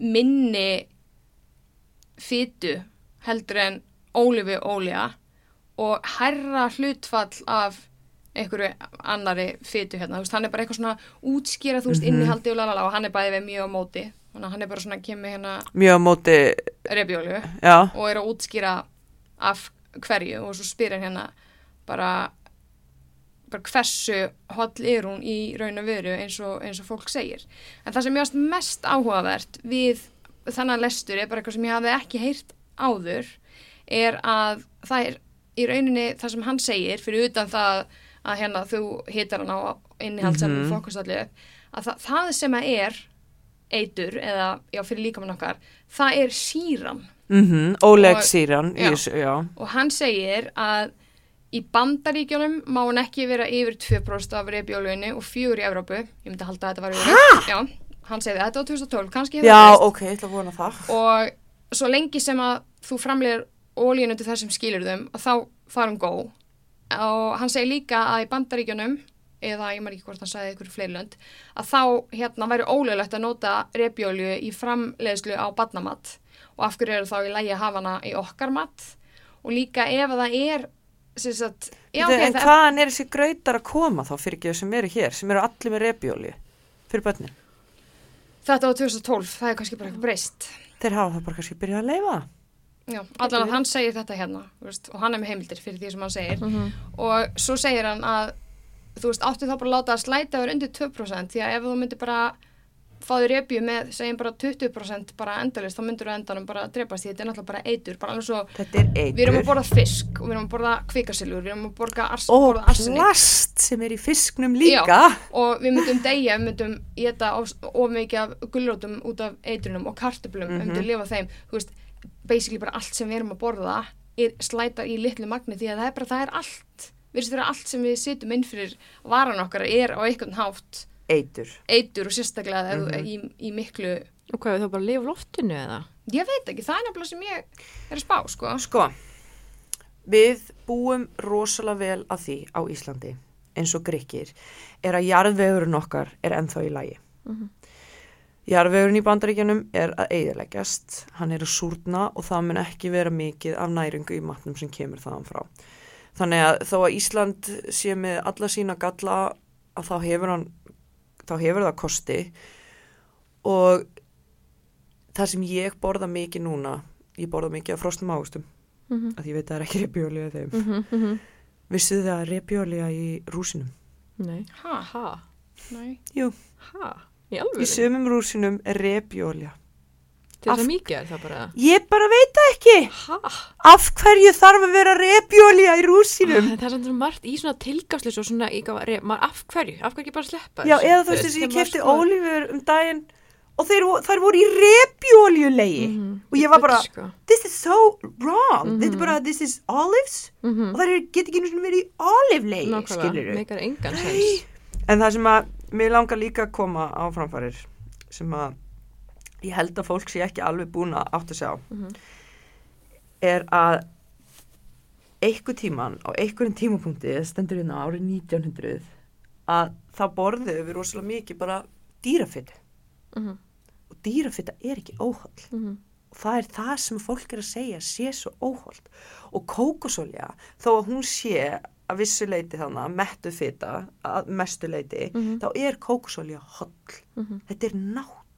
minni fytu heldur en ólífi ólja og herra hlutfall af einhverju annari fytu hérna, þú veist, hann er bara eitthvað svona útskýra, þú veist,
Mhm.
innihaldi og lalala og hann er bæðið við mjög á móti, þannig að hann er bara svona kemur hérna
Mjög á móti,
repjólu og er að útskýra af hverju og svo spyr hann hérna bara hversu holl er hún í raun og veru eins og, eins og fólk segir en það sem ég varst mest áhugavert við þannig lestur er bara eitthvað sem ég hafði ekki heyrt áður er að það er í rauninni það sem hann segir fyrir utan það að hérna þú hitar hann á innihaldsamum mm
Mhm.
fókustallu að það, það sem að er eitur eða já fyrir líkamann okkar það er síran
mhm, óleg
Og-
síran í
já.
þessu, já,
og hann segir að í bandaríkjunum má hann ekki vera yfir 2% af reyfjólunni og fjögur í Evrópu. Ég myndi halda að þetta var yfir já, hann segir þetta á 2012, kannski hefur
já,
það breyst.
ok, ég ætla að vona það.
Og svo lengi sem að þú framlegir ólíinu til þessum skilur þeim að þá farum gó. Og hann segir líka að í bandaríkjunum eða ég maður ekki hvort hann sagði ykkur fleiri lönd að þá hérna væri ólöglegt að nota repjólju í framleiðslu á badnamatt og af hverju eru þá í lægi að hafa hana í okkar matt og líka ef að það er sem sagt, já,
Bíddu,
ok,
en
það
hvaðan er þessi grautar að koma þá fyrir ekki sem eru hér, sem eru allir með repjóli fyrir börnin,
þetta var 2012, það er kannski bara eitthvað breyst.
Þeir hafa það bara kannski byrjað að leifa
Já, allan að hann segir þetta hérna veist, og hann er með heimildir fyrir því sem hann segir.
Mhm.
og svo segir hann að þú veist, áttu þá bara að láta að slæta yfir undir 2% því að ef þú myndir bara fáður repju með, segjum bara 20% bara endalist, þá myndir þú endanum bara að drepast því þetta er náttúrulega bara eitur, bara alveg svo
þetta er
við erum að borða fisk og við erum að borða kvikasilfur, við erum að borða, ars,
og
arsenik.
plast sem er í fisknum líka.
Og við myndum deyja, við myndum geta of, of mikið af gulrótum út af eitrunum og kartöflum, við
Mhm.
myndum lifa á þeim. Þú veist, basically bara allt sem við erum að borða er slæta í litlu magni því að það er bara, það er allt. Við
eitur
eitur og sérstaklega mm
Mhm.
í, í miklu
Og hvað, þá bara lifa loftinu eða?
ég veit ekki, það er nefnilega sem ég er að spá, sko
Sko, við búum rosalega vel að því á Íslandi, eins og gríkir, er að jarðvegurinn okkar er ennþá í lagi.
Mhm.
Jarðvegurinn í bandaríkjanum er að eigðileggjast, hann er að súrna og það mun ekki vera mikið af næringu í matnum sem kemur þaðan frá. Þannig að þó að Ísland sé með alla sína galla að þá hefur, hann, þá hefur það kosti og það sem ég borða mikið núna, ég borða mikið af frostum águstum
Mhm.
að ég veit að það er ekki repjólíða þeim
Mhm, mhm.
vissuð þið að repjólíða í rúsinum
Nei.
ha,
Ha?
nei
jú,
Ha? Í
í
alveg?
sumum rúsinum er repjólíða
Til þess að mikið er það bara.
ég bara veit ekki
Ha?
af hverju þarf að vera repjólíða í rúsinum
Það er samt svo margt í svona tilgáfslis og svona, maður af hverju? Af hverju ekki bara sleppa
já,
þessu?
eða þú veist þess að ég kefti
skoðar-
ólífur um daginn og þeir, þær voru í repjóljulegi
Mhm,
og ég var bara-
sko.
this is so wrong þetta
Mhm.
er bara, this is olives
Mhm.
og þær get ekki svona verið í olivlegi skilur
meikar engan sens.
En það sem að mér langar líka að koma á framfærir sem að ég held að fólk sé ekki alveg búin að átt að sjá
Mhm.
er að einhver tíman á einhverjum tímapunkti stendur hérna árið 1900 að það borðuðu við rosalega mikið bara dýrafitt
Mhm.
og dýrafitta er ekki óholl
Mhm.
og það er það sem fólk er að segja sé svo óholt og kókosolja þó að hún sé að vissu leiti þannig að mettu fita að mestu leiti
Mhm.
þá er kókosolja holl
Mhm.
þetta er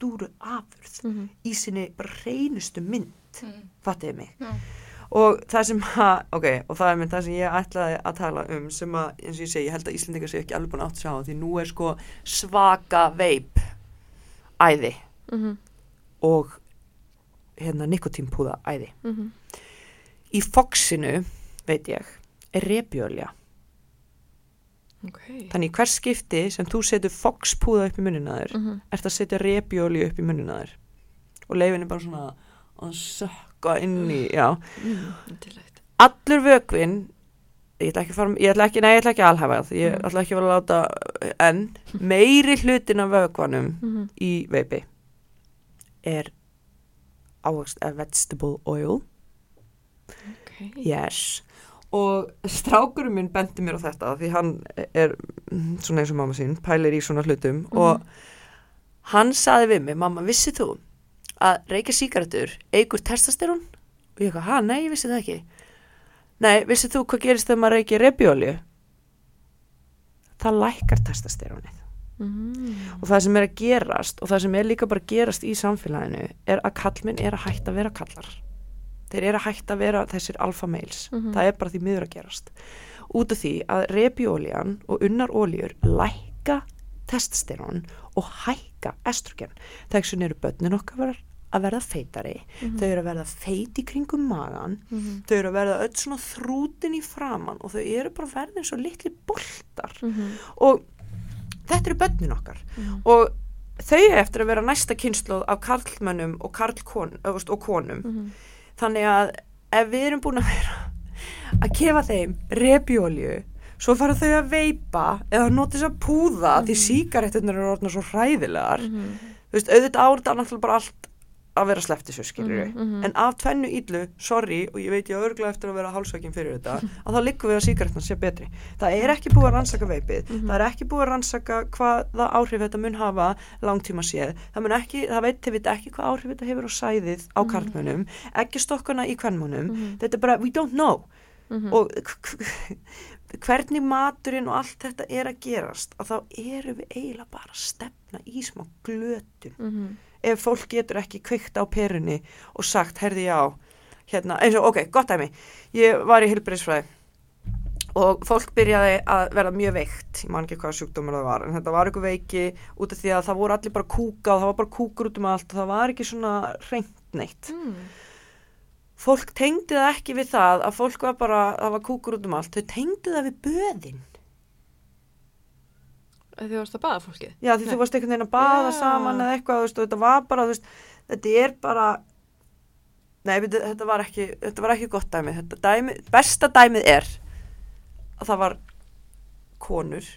náttúru afurð
Mhm.
í sinni bara reynustu mynd
Mm.
fattiði mig
Já.
og það sem að, ok, og það er mynd það sem ég ætlaði að tala um sem að, eins og ég segi, ég held að Íslendingar sé ekki alveg búin átt að sjá því nú er sko svaka veip æði
Mhm.
og hérna nikotínpúða æði
Mhm.
í foxinu, veit ég er repjölja,
Ok.
þannig í hvers skipti sem þú setur foxpúða upp í munninaður
Mhm.
ert að setja repjölju upp í munninaður og leifin er bara svona að sökka inn í,
Mm.
Allur vökvin ég ætla ekki að fara, ég ætla ekki, nei ég ætla ekki að alhæfa það, ég
Mhm.
ætla ekki að vera að láta en meiri hlutin af vökvanum
Mhm.
í veipi er ávöxt af vegetable oil
Ok.
yes og strákurum minn bendi mér á þetta því hann er mm, svona eins og mamma sín, pælir í svona hlutum.
Mhm.
og hann saði við mig, mamma vissið þú að reykja sígarettur eigur testosterón? Og ég eitthvað, ha, nei, ég vissi það ekki. Nei, vissið þú hvað gerist þegar maður reykja repjólju það lækkar testosterónið.
Mhm.
og það sem er að gerast og það sem er líka bara að gerast í samfélaginu er að kallminn er að hætta að vera kallar þeir eru hætta að vera þessir alfa males
Mhm.
það er bara því miður að gerast út af því að repjóljan og unnar óljur lækka testosterón og hækka estrogen þess vegna eru börnin okkar að verða feitari
Mhm.
þau eru að verða feit í kringum magan
Mhm.
þau eru að verða öll svona þrútin í framann og þau eru bara eins og litli boltar
Mhm.
og þetta eru börnin okkar
Mhm.
og þau eftir að vera næsta kynsluð af karlmönnum og og konum
Mhm.
Þannig að ef við erum búin að vera að kefa þeim repjólju svo fara þau að veipa eða nota þess að púða því sígarettunar eru orðnar svo hræðilegar
Mhm.
þú veist, auðvitað árið er náttúrulega bara allt að vera sleppt þessu skilur
Mhm, mhm.
en af tvennu íllu, sorry og ég veit ég örglega eftir að vera hálsvækin fyrir þetta að þá liggum við að sígarettan sé betri það er ekki búið að rannsaka veipið
Mhm.
það er ekki búið að rannsaka hvaða áhrif þetta mun hafa langtíma séð það, ekki, það veit þið veit ekki hvað áhrif þetta hefur á sæðið á karlmönnum ekki stokkuna í kvennmönnum
Mhm.
þetta er bara, we don't know
Mhm.
og hvernig maturinn og allt þetta er að gerast að þá erum við eiginlega bara að stefna í smá glötun
Mhm.
Ef fólk getur ekki kveikt á perunni og sagt, herði já. Hérna, eins og, ok, gott dæmi. Ég var í hilbriðsfræði og fólk byrjaði að verða mjög veikt. Ég man ekki hvaða sjúkdómur það var en þetta var eitthvað veiki út af því að það voru allir bara kúka og það var bara kúkur út um allt og það var ekki svona reynt neitt.
Mm.
fólk tengdi það ekki við það að fólk var bara, það var kúkur út um allt. Þau tengdi það við böðin
Að Þið varst að baða fólkið?
Já, því
Nei.
þú varst einhvern veginn að baða
Já.
saman eða eitthvað, þú veist, og þetta var bara, þú veist, þetta er bara, nei, þetta var ekki, þetta var ekki gott dæmi, dæmi, besta dæmið er að það var konur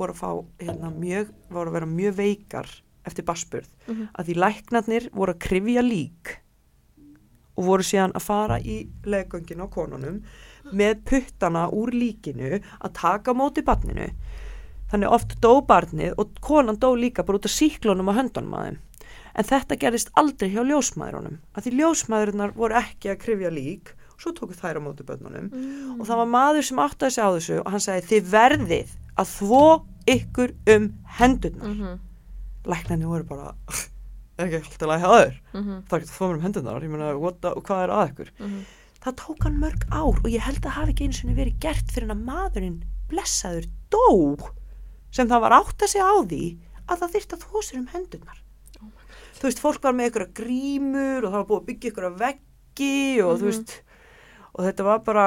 voru að fá, hérna, mjög, voru að vera mjög veikar eftir basburð,
Mhm.
að því læknarnir voru að krifja lík og voru síðan að fara í leggöngin á konunum með puttana úr líkinu að taka móti barninu þannig oft dó barnið og konan dó líka bara út af höndunum að þeim en þetta gerist aldrei hjá ljósmaðurunum að því ljósmaðurinnar voru ekki að krifja lík svo tóku þær á móti börnunum
Mm.
og það var maður sem áttaði sig á þessu og hann sagði þið verðið að þvó ykkur um hendurnar
Mhm.
læknarnir voru bara ekki alltaf að læga aður
Mhm.
það er ekki að þvó mér um hendurnar what the- hvað er að ykkur
Mhm.
það tók hann mörg ár og ég held að hafi ekki eins og verið gert fyrir að maðurinn blessaður dó sem það var átt að segja á því að það þyrfti að þvó sér um hendurnar
Oh
þú veist, fólk var með ykkur grímur og það var búið að byggja ykkur veggi og þú
Mhm.
veist og þetta var bara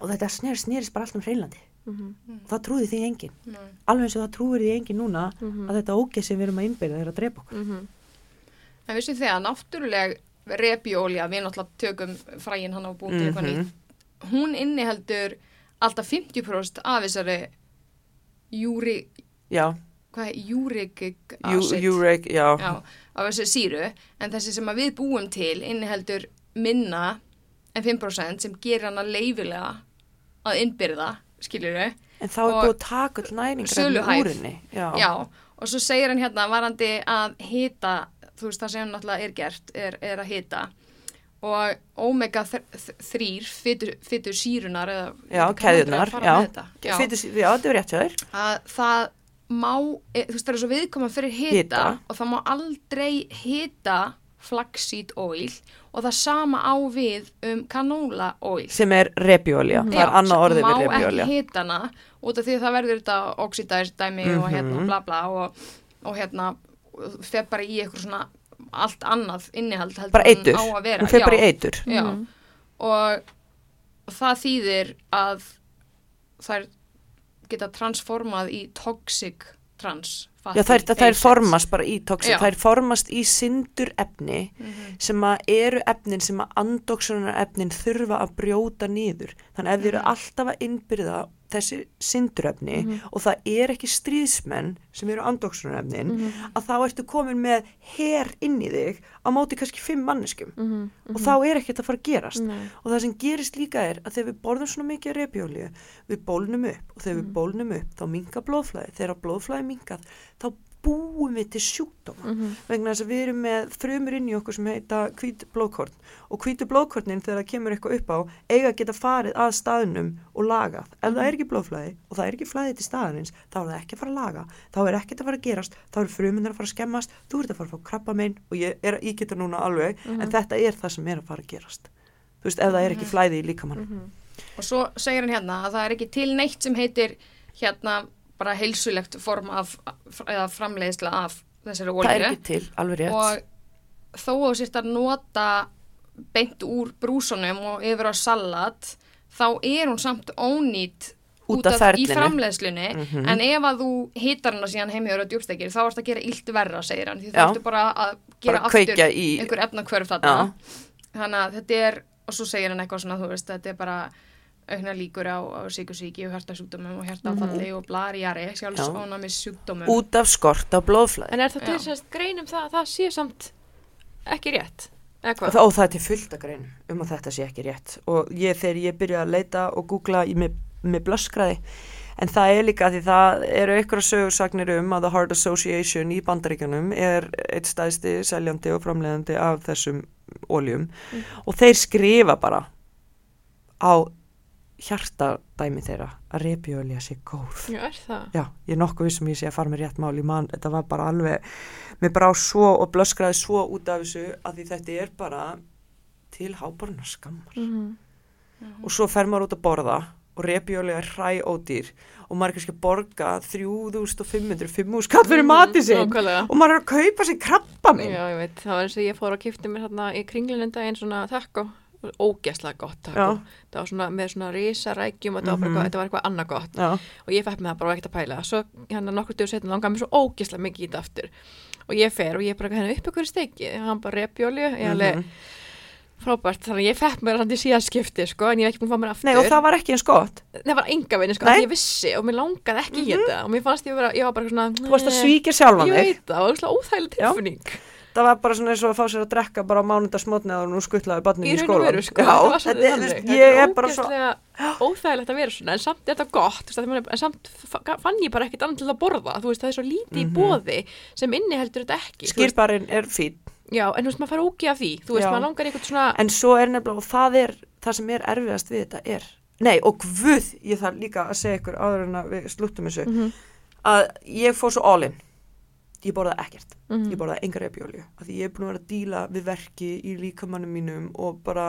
og þetta snerist, snerist bara allt um hreinlandi
Mhm.
það trúði því enginn,
Nei.
alveg eins og það trúir því enginn núna
Mhm.
að þetta ógeð sem við erum að innbyrja er að drepa okkur
Mhm.
En vissu þið að náttúruleg repjólja, við náttúrulega tökum frægin hann á nýtt, hún inniheldur alltaf 50% af þessari júri, hvað er júrikik
Jú-
acid?
Jurek, já,
Já, af þessi síru. En þessi sem við búum til inniheldur minna en 5% sem gerir hana leifilega að innbyrða, skiljur við
En þá er búið að taka all næringar
og svo segir hann hérna varandi að hita, þú veist það sem náttúrulega er gert, er, er að hita og omega 3 fytur, fytur sírunar eða
Já,
ég veit ekki hvað
keðjurnar,
maður að fara
já.
með þetta. já.
Fytus, já, þetta rétt hjá þér.
að það má, e, þú veist það er svo viðkoma fyrir hita,
Hita.
og það má aldrei hita flaxseed oil og það sama á við um canola oil
Sem er repjólja. Það er annað orðið við
má
repjólja.
ekki hita hana út af því að það verður þetta oxidæst dæmi og hérna
Mhm.
bla bla og, og hérna fer bara í eitthvað svona allt annað innihald
Bara eitur. Hún fer bara í eitur.
já.
Mhm.
og það þýðir að þær geta transformað í toxic trans
Já, þær, þær formast bara í toxic,
Já.
þær formast í syndur efni
Mhm.
sem að eru efnin sem að andoksunar efnin þurfa að brjóta niður. Þannig að ef þið eru
Mhm.
alltaf að innbyrða þessi syndurefni og það er ekki stríðsmenn sem eru andoksunar efnin,
Mhm.
að þá ertu komin með her inn í þig á móti kannski fimm manneskum
Mhm,
og þá er ekkert að fara að gerast. Og það sem gerist líka er að þegar við borðum svona mikið repjólíu, við bólnum upp og þegar við bólnum upp þá minga blóðflæði. Þegar blóðflæði mingað þá búum við til sjúkdóma
Mhm.
vegna þess að við erum með frumur inn í okkur sem heita hvít blóðkorn og hvítu blóðkornin þegar það kemur eitthvað upp á eiga að geta farið að staðnum og lagað. Ef það er ekki blóðflæði og það er ekki flæði til staðarins þá er það ekki að fara að laga, þá er ekkert að fara að gerast þá eru frumunar að fara að skemmast, þú ert að fara að fá krabba megin og ég er ég geta núna alveg en þetta er það sem er að fara að gerast. Veist, ef það er ekki flæði í líkamann.
Mhm.
og svo segir hann hérna að það er ekki til neitt sem heitir hérna bara heilsulegt form af eða framleiðsla af þessari
Það er ekki til, alveg rétt.
og þó að þú sért að nota beint úr brúsunum og yfir á salat þá er hún samt ónýtt
Út af
í framleiðslunni
Mhm.
en ef að þú hitar hana síðan heimíður og djúbstekir þá ertu að gera illt verra segir hann því þá ertu bara að gera
Bara
aftur
í-
einhver efnakvörf þarna
Já.
þannig að þetta er og svo segir hann eitthvað svona þú veist þetta er bara aukna líkur á, á síkusíki og hjartasjúkdómum og hjartafalli og blariari sjálfsónamis sjúkdómum.
Út af skort á blóðflæði.
En er það til sérst grein um það að það sé samt ekki rétt?
Og það, og það er til fullt að grein um að þetta sé ekki rétt. Og ég þegar ég byrja að leita og googla í með, blöskraði en það er líka því það eru ykkur sögursagnir um að The Heart Association í bandaríkjanum er eitt stæðsti seljandi og framleiðandi af þessum óljum og þeir skrifa bara á hjartadæmi þeirra að repjölja sé góð
Já, er það?
Já, ég er nokkuð vissum ég sé að fara með rétt mál í mann, þetta var bara alveg, mér brá svo og blöskraði svo út af þessu að því þetta er bara til háborna skammar.
Mhm.
Og svo fer maður út að borða og repjóli er hræ ódýr og maður er kannski að borga 3500, 5 skall fyrir mati sinn
Nákvæmlega.
og maður er að kaupa sér krabba minn.
Já, ég veit, það var eins og ég fór að kipta mér hérna í kringlunum daginn svona taco, ógeðslega gott taco. Það var svona með svona risarækjum og
Mhm.
eitthvað, þetta var eitthvað annað gott
Já,
og ég fekk með það bara ekkert að pæla. Svo hérna nokkur dögur setna langaði mér svo ógeðslega mikið í þetta aftur og ég fer og ég bara hérna upp ykkur steiki, hann bara repjóli, alveg
Mhm.
frábært, þannig að ég fekk mér hann til síðan skipti sko, en ég hef ekki búin að fá mér aftur.
Nei og það var ekki eins gott.
það var enga vinni sko,
Nei. Mhm.
ég vissi og mér langaði ekki í þetta og mér fannst ég vera, ég var bara svona Það, svona
var bara svona eins og að fá sér að drekka bara á mánudagsmótni að nú skuttlaði barninu
Í
í skólan.
sko,
Já,
þetta
er, ég er bara svo...
ógeðslega óþægilegt að vera svona, en samt er þetta gott, veist, maður- en samt fa- fann ég bara ekkert annað til að borða, þú veist, það er svo lítið í
Mhm.
bóði sem inni heldur þetta ekki.
Skýrbarinn er fín.
Já, en þú veist, maður fara ógi af því, þú veist,
Já.
maður langar eitthvað svona,
En svo er nefnilega, og það er, það sem er erfiðast við þetta er, nei, og guð, ég þarf líka að segja ykkur áður en að við slúttum þessu,
Mhm,
að ég fór svo all in. Ég borðaði ekkert.
mhm.
Ég borðaði engar repjóli. Af því ég er búin að vera að díla við verki í líkamannum mínum og bara,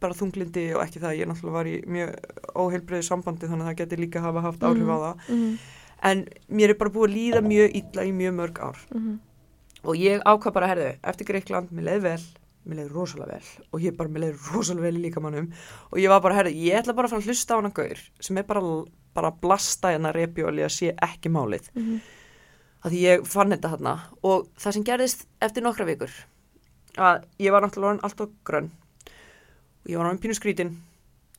bara þunglindi og ekki það. Ég náttúrulega var í mjög óheilbreiðu sambandi þannig að það geti líka hafa haft áhrif á það.
Mhm,
En mér er bara búið að líða mjög illa í mjög mörg ár.
mhm,
og ég ákvað bara, herðu, eftir Greikland mér leiði vel, mér leiði rosalega vel og ég bara, mér leiði rosalega vel í líkamannum og ég var bara, herðu, ég ætla bara að fara að hlusta á að því ég fann þetta hérna og það sem gerðist eftir nokkra vikur að ég var náttúrulega orðin alltaf grönn. Og ég var orðin pínu skrítin.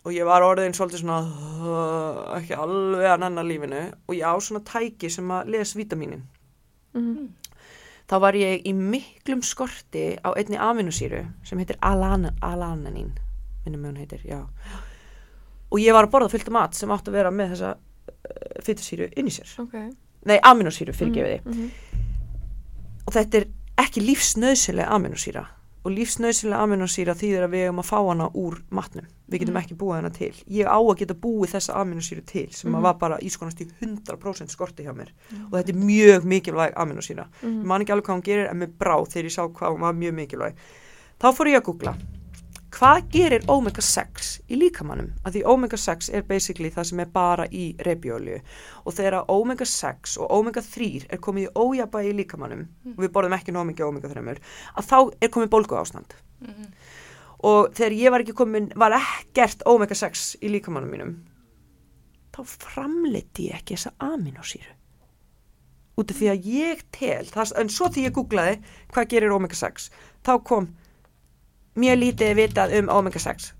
Og ég var orðin svolítið svona uh, ekki alveg að nanna lífinu. Og ég á svona tæki sem að les vítamínin.
Mhm.
þá var ég í miklum skorti á einni aminosýru sem heitir alan, alananín minnum hún heitir, já. Og ég var að borða fullt af mat sem átti að vera með þessa uh, fytusýru inn í sér.
Ok.
Nei, aminosýru, fyrirgefiði
Mhm.
og þetta er ekki lífsnöðsileg aminosýra og lífsnöðsileg aminosýra þýðir að við eigum að fá hana úr matnum. Við getum ekki búið hana til. Ég á að geta búið þessa aminosýru til sem
Mhm.
að var bara í skonast í 100% skorti hjá mér. Og þetta er mjög mikilvæg aminosýra
Mhm.
ég man ekki alveg hvað hún gerir en mér brá þegar ég sá hvað hún var mjög mikilvæg. Þá fór ég að googla hvað gerir omega 6 í líkamannum að því omega 6 er basically það sem er bara í repjólju og þegar omega 6 og omega 3 er komið í ójabægi í líkamannum og við borðum ekki nóg mikið omega 3 að þá er komið bólgu ástand
Mhm.
og þegar ég var ekki komin var ekkert omega 6 í líkamannum mínum þá framleiti ég ekki þessa aminosýru út af því að ég tel en svo því ég googlaði hvað gerir omega 6 þá kom mjög lítið vitað um omega 6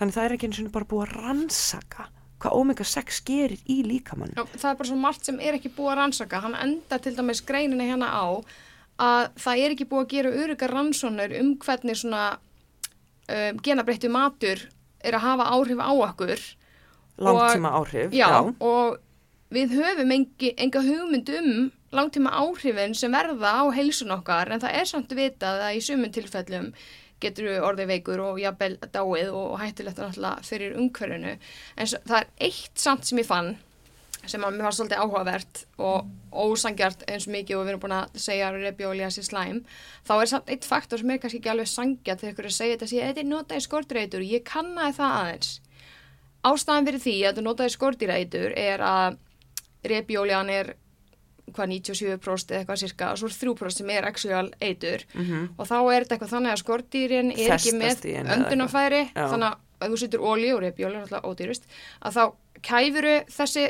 þannig það er ekki eins og bara búið að rannsaka hvað omega 6 gerir í líkamannum
Já, það er bara svo margt sem er ekki búið að rannsaka. Hann enda til dæmis greinina hérna á að það er ekki búið að gera öryggar rannsónur um hvernig svona um, genabreyttu matur er að hafa áhrif á okkur.
langtíma áhrif
Já, og við höfum engi, enga hugmynd um langtíma áhrifin sem verða á heilsun okkar en það er samt vitað að í sumum tilfellum getur orðið veikur og jafnvel dáið og hættulegt náttúrulega fyrir umhverfinu. En svo, það er eitt samt sem ég fann sem að mér var svolítið áhugavert og ósangjart eins og mikið og við erum búin að segja að repjóli að sé slæm þá er samt eitt faktor sem er kannski ekki alveg sangjart þegar ykkur er að segja þetta sé þetta er notaði skortreitur, ég kannaði það aðeins ástæðan fyrir því að þú notaði skortreitur er að repjólian er hvað 97% eða eitthvað cirka og svo er 3% sem er actual eitur.
Mm
og þá er þetta eitthvað þannig að skortýrin er ekki
Festast
með
henni eða
öndunafæri þannig að ef þú setur ólí og repjóli er alltaf ódýrust að þá kæfuru þessi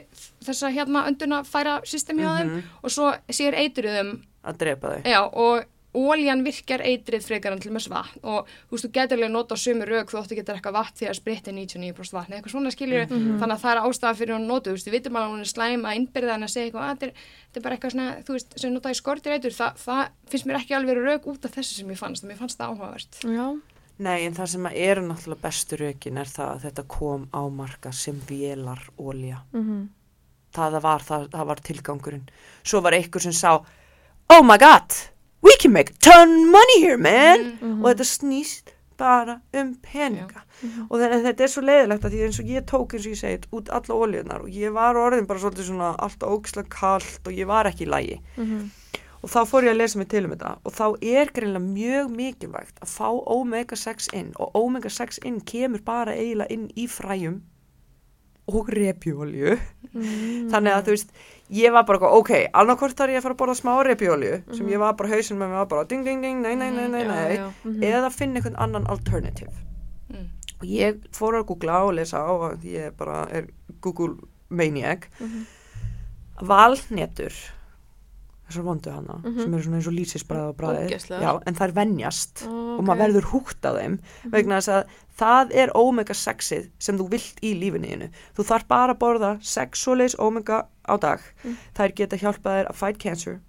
þessa hérna öndunafæra system hjá þeim
Mhm.
og svo sér eituruðum
að drepa þau.
Já og óljan virkar eitrið frekar en til með vatn og þú veist, þú getur alveg nota sömu rauk þú ótti getur eitthvað vatn því að spritti 99% vatn eitthvað svona skiljur, þannig að það er ástæða fyrir hún notu, þú veist, við vitum alveg að hún er slæm að innbyrða en að segja eitthvað, að þetta er, bara eitthvað svona, þú veist, sem notaði skortir eitur það, það finnst mér ekki alveg rauk út af þessu sem ég fannst, mér fannst það áhugavert
Já.
Nei, en það sem að eru náttúrulega bestu rökin er það að þetta kom á marka sem vélar ólja.
Mhm.
Það var, það, það var tilgangurinn. Svo var einhver sem sá, oh my god, we can make a ton money here, man.
Mhm.
Og þetta snýst bara um peninga. Og þannig að þetta er svo leiðilegt að því eins og ég tók eins og ég segið út alla óljunar og ég var orðin bara svolítið svona alltaf ógislega kallt og ég var ekki í lægi.
Mhm.
Og þá fór ég að lesa mig til um þetta og þá er greinlega mjög mikilvægt að fá omega-6 inn og omega-6 inn kemur bara eiginlega inn í fræjum og repjólju.
Mhm.
Þannig að þú veist, ég var bara, ok, annarkvort þarf ég að fara að borða smá repjólju sem ég var bara hausin með mig var bara ding, ding, ding, nei, nei, nei, nei,
Já,
nei,
já, mhm.
eða finna einhvern annan alternative.
mm.
Og ég fór að googla og lesa á og ég bara er Google maniac.
Mhm.
Valnetur, þessar vondu hana,
Mhm.
sem eru svona eins og lýsisbræða og bræði. En þær venjast
Ó,
og maður verður húgt á þeim vegna þess að það er omega-6ið sem þú vilt í lífinniðinu. Þú þarf bara að borða 6 svoleiðis omega á dag.
Mm.
Þær geta hjálpað þér að fight cancer,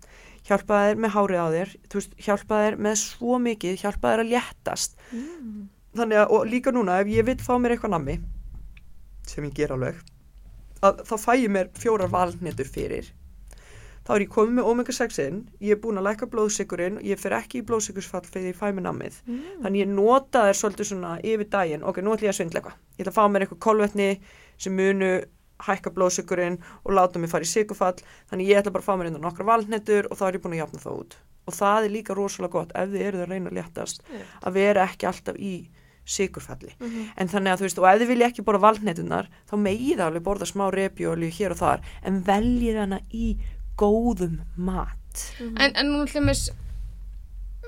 hjálpað þér með hárið á þér, veist, hjálpað þér með svo mikið, hjálpað þér að léttast.
Mm.
Þannig að, og líka núna, ef ég vil fá mér eitthvað nammi, sem ég ger alveg, að þá fæ ég mér fjórar valnetur fyrir. Þá er ég komið með omega-6 inn, ég er búin að lækka blóðsykurinn, ég fer ekki í blóðsykursfall þegar ég fæ mér nammið.
Mm.
Þannig ég nota þér svolítið svona yfir daginn, ok, nú ætlum ég að svindla eitthvað. Ég ætla að fá mér eitthvað kolvetni sem munu hækka blóðsykurinn og láta mig fara í sykurfall. Þannig ég ætla bara að fá mér inn á nokkra valnetur og þá er ég búin að jafna það út. Og það er líka rosalega gott ef þið eruð að reyna að léttast að vera ekki alltaf í sykurfalli.
Mhm.
En þannig að þú veist, og ef þið vilja ekki borða valnetunar, þá megið alveg borða smá repjólju hér og þar, en veljið hana í góðum mat.
En, en nú hljumis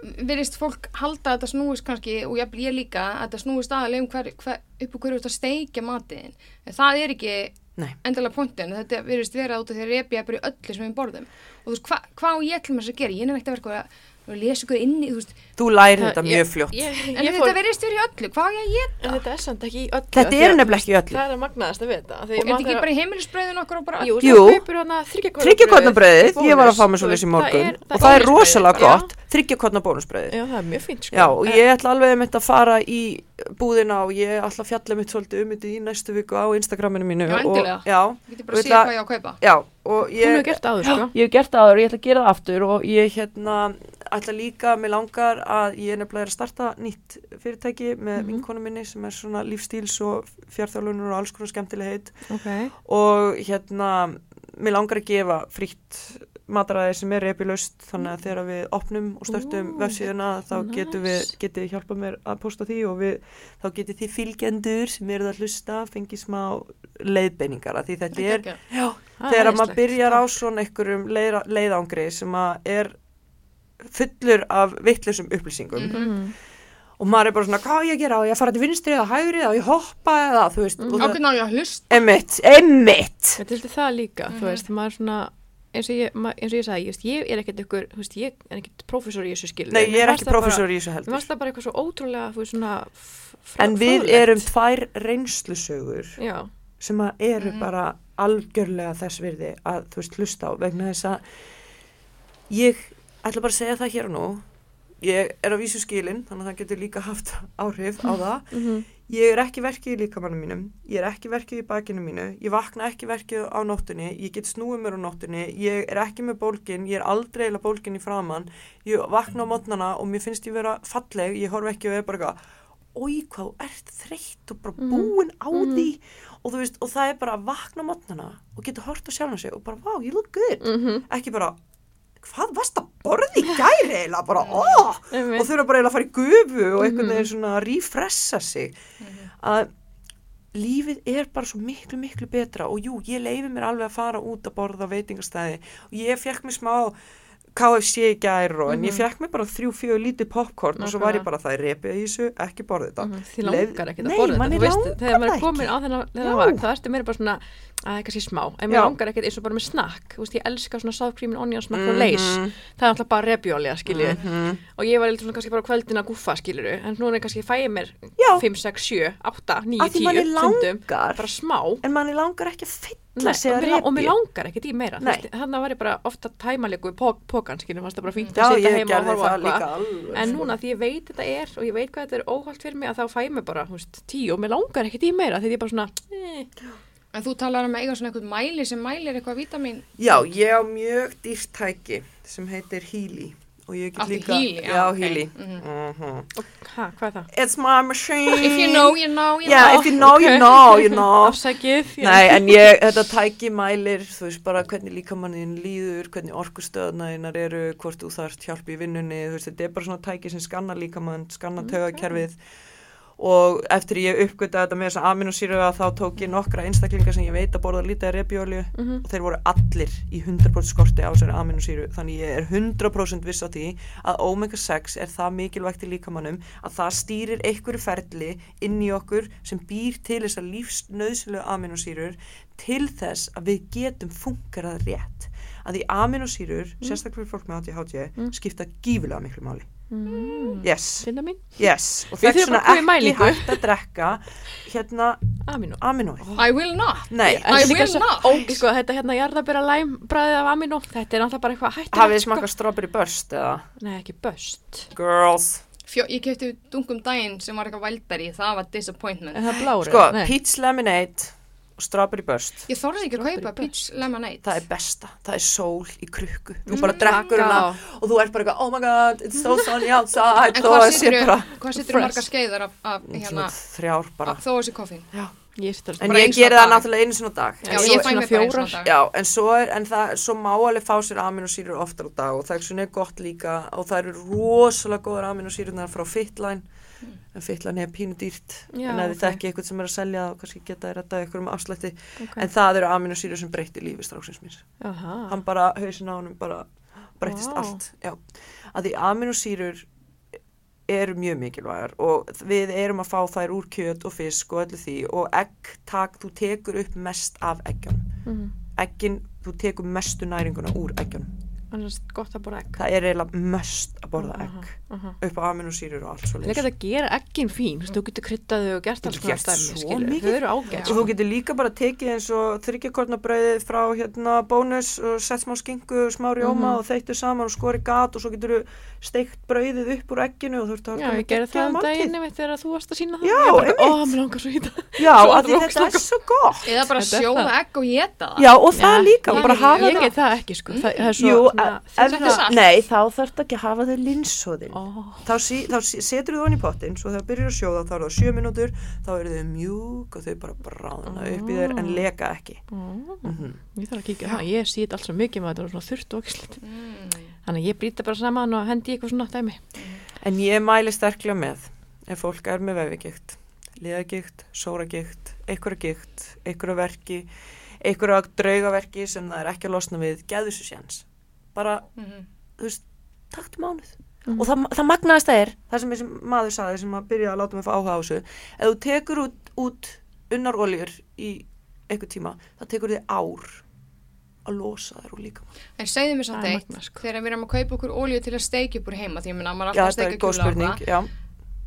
virðist fólk halda að þetta snúist kannski og ég, ég líka að þetta snúist aðalega um hver, hver, upp á hverju þú ert að steikja matiðin en það er ekki
Nei.
endalega pointin þetta virðist vera út af því að repja bara í öllu sem við borðum. Og þú veist, hva, hvað á ég þess að gera? Ég er ekkert að vera eitthvað að og lesa ykkur inn í, þú
þú læri
Það-
þetta
ég-
mjög fljótt
Ég,
en
ég
þetta
fór,
verðist fyrir öllu, hvað á ég að geta?
en þetta er samt ekki í öllu.
þetta er nefnilega ekki í öllu
Það er að magnaðast að vita.
Er þetta ekki bara í heimilisbröðin okkur og bara
Jú, hana
þryggjakotnabröðið, ég var að fá mér svo í morgun og það er rosalega gott, þryggjakotna bónusbröðið
Já, það er mjög fínt, sko.
Og ég ætla alveg um þetta að fara í búðina og ég ætla að fjalla mitt svolítið um þetta í næstu viku á Instagraminu mínu
Já, endilega.
og,
Ég geti
Og
bara að
ég
segja hvað ég á að kaupa.
já, og ég
hefur gert það áður, sko.
Ég hef gert það og ég ætla að gera það aftur og ég hérna ætla líka, mér langar að ég er nefnilega að starta nýtt fyrirtæki með
Mhm.
vinkonu minni sem er svona lífstíls og fjárþjálunur og alls konar skemmtileg heit
Ok.
og hérna, mér langar að gefa frítt mataræði sem er epilust þannig að þegar við opnum og störtum
Ú,
vefsíðuna þá getum við,
nice.
getið þið hjálpað mér að posta því og við, þá getið þið fylgjendur sem eruð að hlusta, fengið smá leiðbeiningar því þetta er. Já, þegar maður byrjar á svona einhverjum leiða, leiðangri sem að er fullur af vittlusum upplýsingum
Mhm.
Mhm.
og maður er bara svona, hvað ég að gera á ég fara til vinstri eða hægri eða ég hoppa eða þú veist,
Mhm.
og
Á ég að hlusta?
emitt, emitt
Þetta er það líka, þú
Mhm.
veist, maður svona, eins og ég, eins og ég sagði, just, ég er ekkert ykkur, þú veist, ég er ekkert prófessor í þessu skilur.
Nei, ég er ekki professor í þessu heldur
varst það bara eitthvað svo ótrúlega, þú veist, svona
en við
fróðlegt.
erum tvær reynslusögur
Já,
sem að eru
Mhm.
bara algjörlega þess virði að þú veist hlusta á vegna þess að ég ætla bara að segja það hér og nú. Ég er á vísu skilin þannig að það getur líka haft áhrif á það.
Mhm,
Ég er ekki verkið í líkamannum mínum, ég er ekki verkið í bakinu mínu, ég vakna ekki verkið á nóttunni, ég get snúið mér á nóttunni, ég er ekki með bólgin, ég er aldrei eða bólgin í framann, ég vakna á mótnana og mér finnst ég vera falleg, ég horf ekki og er bara eitthvað, oi hvað, ert þreytt og bara
Mhm.
búin á
Mhm.
því. Og þú veist, og það er bara að vakna á mótnana og geta hort á sjálfum sig og bara, wow, you look good,
mhm,
ekki bara, hvað varst að borði í gæri eða bara, óh,
einmitt.
og þurfa bara eiginlega að fara í gufu og einhvern veginn svona að refressa sig. Að lífið er bara svo miklu miklu betra. Og jú, ég leifi mér alveg að fara út að borða á veitingastæði. Og ég fekk mér smá KFC í gær og en ég
Mhm.
fekk mér bara þrjú, fjögur lítið popcorn og svo var ég bara það er repið í þessu, ekki borða þetta.
Mhm, Þið
Leið-
langar
Nei,
að borða þetta, veist, þegar maður er komin
ekki.
á þennan, vagn, þá ertu meira bara svona, að er kannski smá, en
Já.
langar ekkert eins og bara með snakk, veist, ég elska svona sour cream and onion snakk og leys,
Mhm,
það er alltaf bara repjólega, skiljið,
mhm.
og ég var eitthvað svona kannski bara kvöldin að guffa, skiljiðu, en núna kannski fæ ég mér
Já.
5, 6, 7, 8, 9,
Af því
10,
manni
stundum,
langar.
Bara smá,
en manni langar ekki að
Nei,
sig
og,
að
mér, og mér langar ekkert í meira þannig var ég bara ofta tæmalegu í pók, pókan skiljum, fannst það bara fínt að sitja
ég
heima og horfa eitthvað. En
sko.
núna því ég veit þetta er og ég veit hvað þetta er óhald fyrir mig að þá fæ mig bara, þú veist, tíu og mér langar ekkert í meira því ég bara svona, eh,
En þú talar um að eiga svona eitthvað mæli sem mælir eitthvað vítamin.
Já, ég á mjög dýrt tæki sem heitir Healy og ég get líka
Healy? Já,
Já,
ok.
Healy
Mhm.
Mhm.
og, ha, hvað er það?
It's my machine
If you know, you know, you
Yeah,
know.
if you know, you
ok.
know, you know
Afsækið, já.
Nei, en ég, þetta tæki mælir, þú veist bara hvernig líkamannin líður, hvernig orkustöðnaðinnar eru, hvort þú þarft hjálp í vinnunni, þú veist, þetta er bara svona tæki sem skanna líkamann, skanna
Ok.
taugakerfið og eftir ég uppgöta þetta með þessa aminosýru að þá tók ég nokkra einstaklinga sem ég veit að borða lítið að repjólju
Mhm.
og þeir voru allir í 100% skorti á þessari aminosýru þannig ég er 100% viss á því að omega 6 er það mikilvægt í líkamannum að það stýrir einhverju ferli inn í okkur sem býr til þessar lífsnöðslu aminosýrur til þess að við getum funkarað rétt að því aminosýrur, sérstaklega fyrir fólk með ADHD
Mm.
skipta gífulega miklu máli
Mm.
yes, yes og það er svona ekki hægt að drekka hérna
amino
aminóið
I will not.
nei,
En
I will not.
sko, þetta hérna jarðabera læm bræðið af amino, þetta er alltaf bara eitthvað hættulegt
hafið þið
sko.
smakað strawberry burst eða
Nei, ekki böst
girls,
Fjó, ég kefti dungum daginn sem var eitthvað vældari, það var disappointment.
En það er blári
sko,
Nei.
peach lemonade strawberry burst.
Ég þorði ekki að kaupa peach lemonade.
það er besta, það er sól í krukku. Þú
Mm,
bara drekkur hana og þú ert bara eitthvað, oh my god, it's so sunny outside.
En hvað setur
fresh.
margar skeiðar af, af
svona
hérna,
þrjár bara.
þó þessi koffín?
En ég
einu
geri
sinni á
það náttúrulega einu svona dag.
Já,
En
ég fæ mér bara eins og dag.
Já, en svo, er, en það, svo má alveg fá sér aminosýrur oftar á dag og það er svona gott líka og það eru rosalega góðar aminosýrunar frá Fitline en Fitline er pínu dýrt
Já,
en ef þið
ok.
þekki eitthvað sem er að selja þá kannski geta þið rettað ykkur um afslætti
Ok.
en það eru aminosýrur sem breytti lífi stráksins
Aha.
hann bara, hausin á honum bara breyttist
Vá.
allt já. að því aminosýrur eru mjög mikilvægar og við erum að fá þær úr kjöt og fisk og öllu því og egg, tak, þú tekur upp mest af eggjunum
Mhm.
eggin, þú tekur mestu næringuna úr eggjunum
Þannig að gott að borða egg.
það er eiginlega möst að borða egg
Uh -huh.
upp á aminosýrur og allt svo
Líka þetta gera eggin fín, þú getur kryddaðu og gert alls
Getur
konar
gert
stæmi,
svo
skilur.
mikið.
Þau eru ágætt.
og þú getur líka bara tekið eins og þryggjakornabrauðið frá hérna bónus og sett smá skingu, smá rjóma
Mhm.
og þeittu saman og skori gat og svo getur þú steikt brauðið upp úr egginu og þú ert að
Já, ég gerði það um daginn einmitt þegar þú varst að sína það.
Já, einmitt.
Ó, mér langar svo í það.
Já,
ógeðslega
þetta er svo gott
Eða bara
Þetta er
sjóða
það.
egg og geta það.
Já, og það líka,
ég-
hafa það
get það ekki, sko. Það, það er
Jú,
svona...
ef
Þetta er
það,
salt.
nei, þá þarf það ekki að hafa þau linsóðin
Ó,
þá, sí, þá setur þú það í pottin svo þegar byrjar að sjóða þá er það sjö mínútur þá eru þau mjúk og þau bara bráðna upp í þér en leka ekki
ó,
Mhm.
ég þarf að kíkja á það. Ég sýt alls svo mikið þetta og þurft og ekki
Mm.
Þannig að ég brýta bara saman og hendi eitthvað svona dæmi.
en ég mæli sterklega með ef fólk er með vefigikt liðagikt, sóragikt einhverja gikt, einhverja verki einhverja draugaverki sem það er ekki að losna við, geðu þessu séns bara,
Mhm.
þú veist taktu mánuð
Mhm.
og það, það magnaðast er það sem þessi maður saði sem að byrja að láta mig fá áhuga á þessu ef þú tekur út, út unnar oljur í einhver tíma, það tekur þið ár að losa þær úr líka
En segðu mér samt
Það
eitt,
sko.
þegar við erum að kaupa okkur ólíu til að steikja upp úr heima, því minna, maður alltaf að steikja
góð spurning, já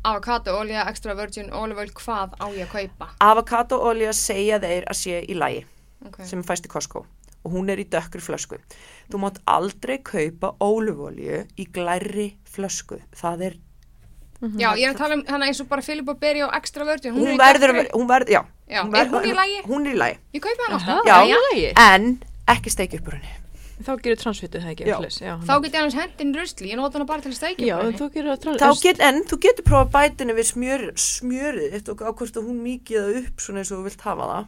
avokado, olja, extra virgin, olive oil, hvað á ég að kaupa?
Avokado-olja segja þeir að sé í lægi
Okay.
sem fæst í Costco og hún er í dökkri flösku. Þú mátt aldrei kaupa ólufolju í glærri flösku. Það er,
Já, ég er að tala um hana eins og bara Filippa Berry og extra virgin, hún,
hún,
er
verður, að
dökkri-
hún verður, já.
Já,
hún
er
verður-
hún í lagi?
Hún er í lægi,
Ég kaupa hana alltaf.
Já.
lagi.
en ekki steikja upp úr henni.
Þá gerur transfittu það ekki.
Já.
Já,
Þá get ég annars hendin rusli, ég nota hana bara til að steikja
Já, en þú gerur
Þá
transfittu.
get, en þú getur prófað bætinu við smjör, smjörið eitt og á hvort að hún mikið það upp svona eins og þú vilt hafa það.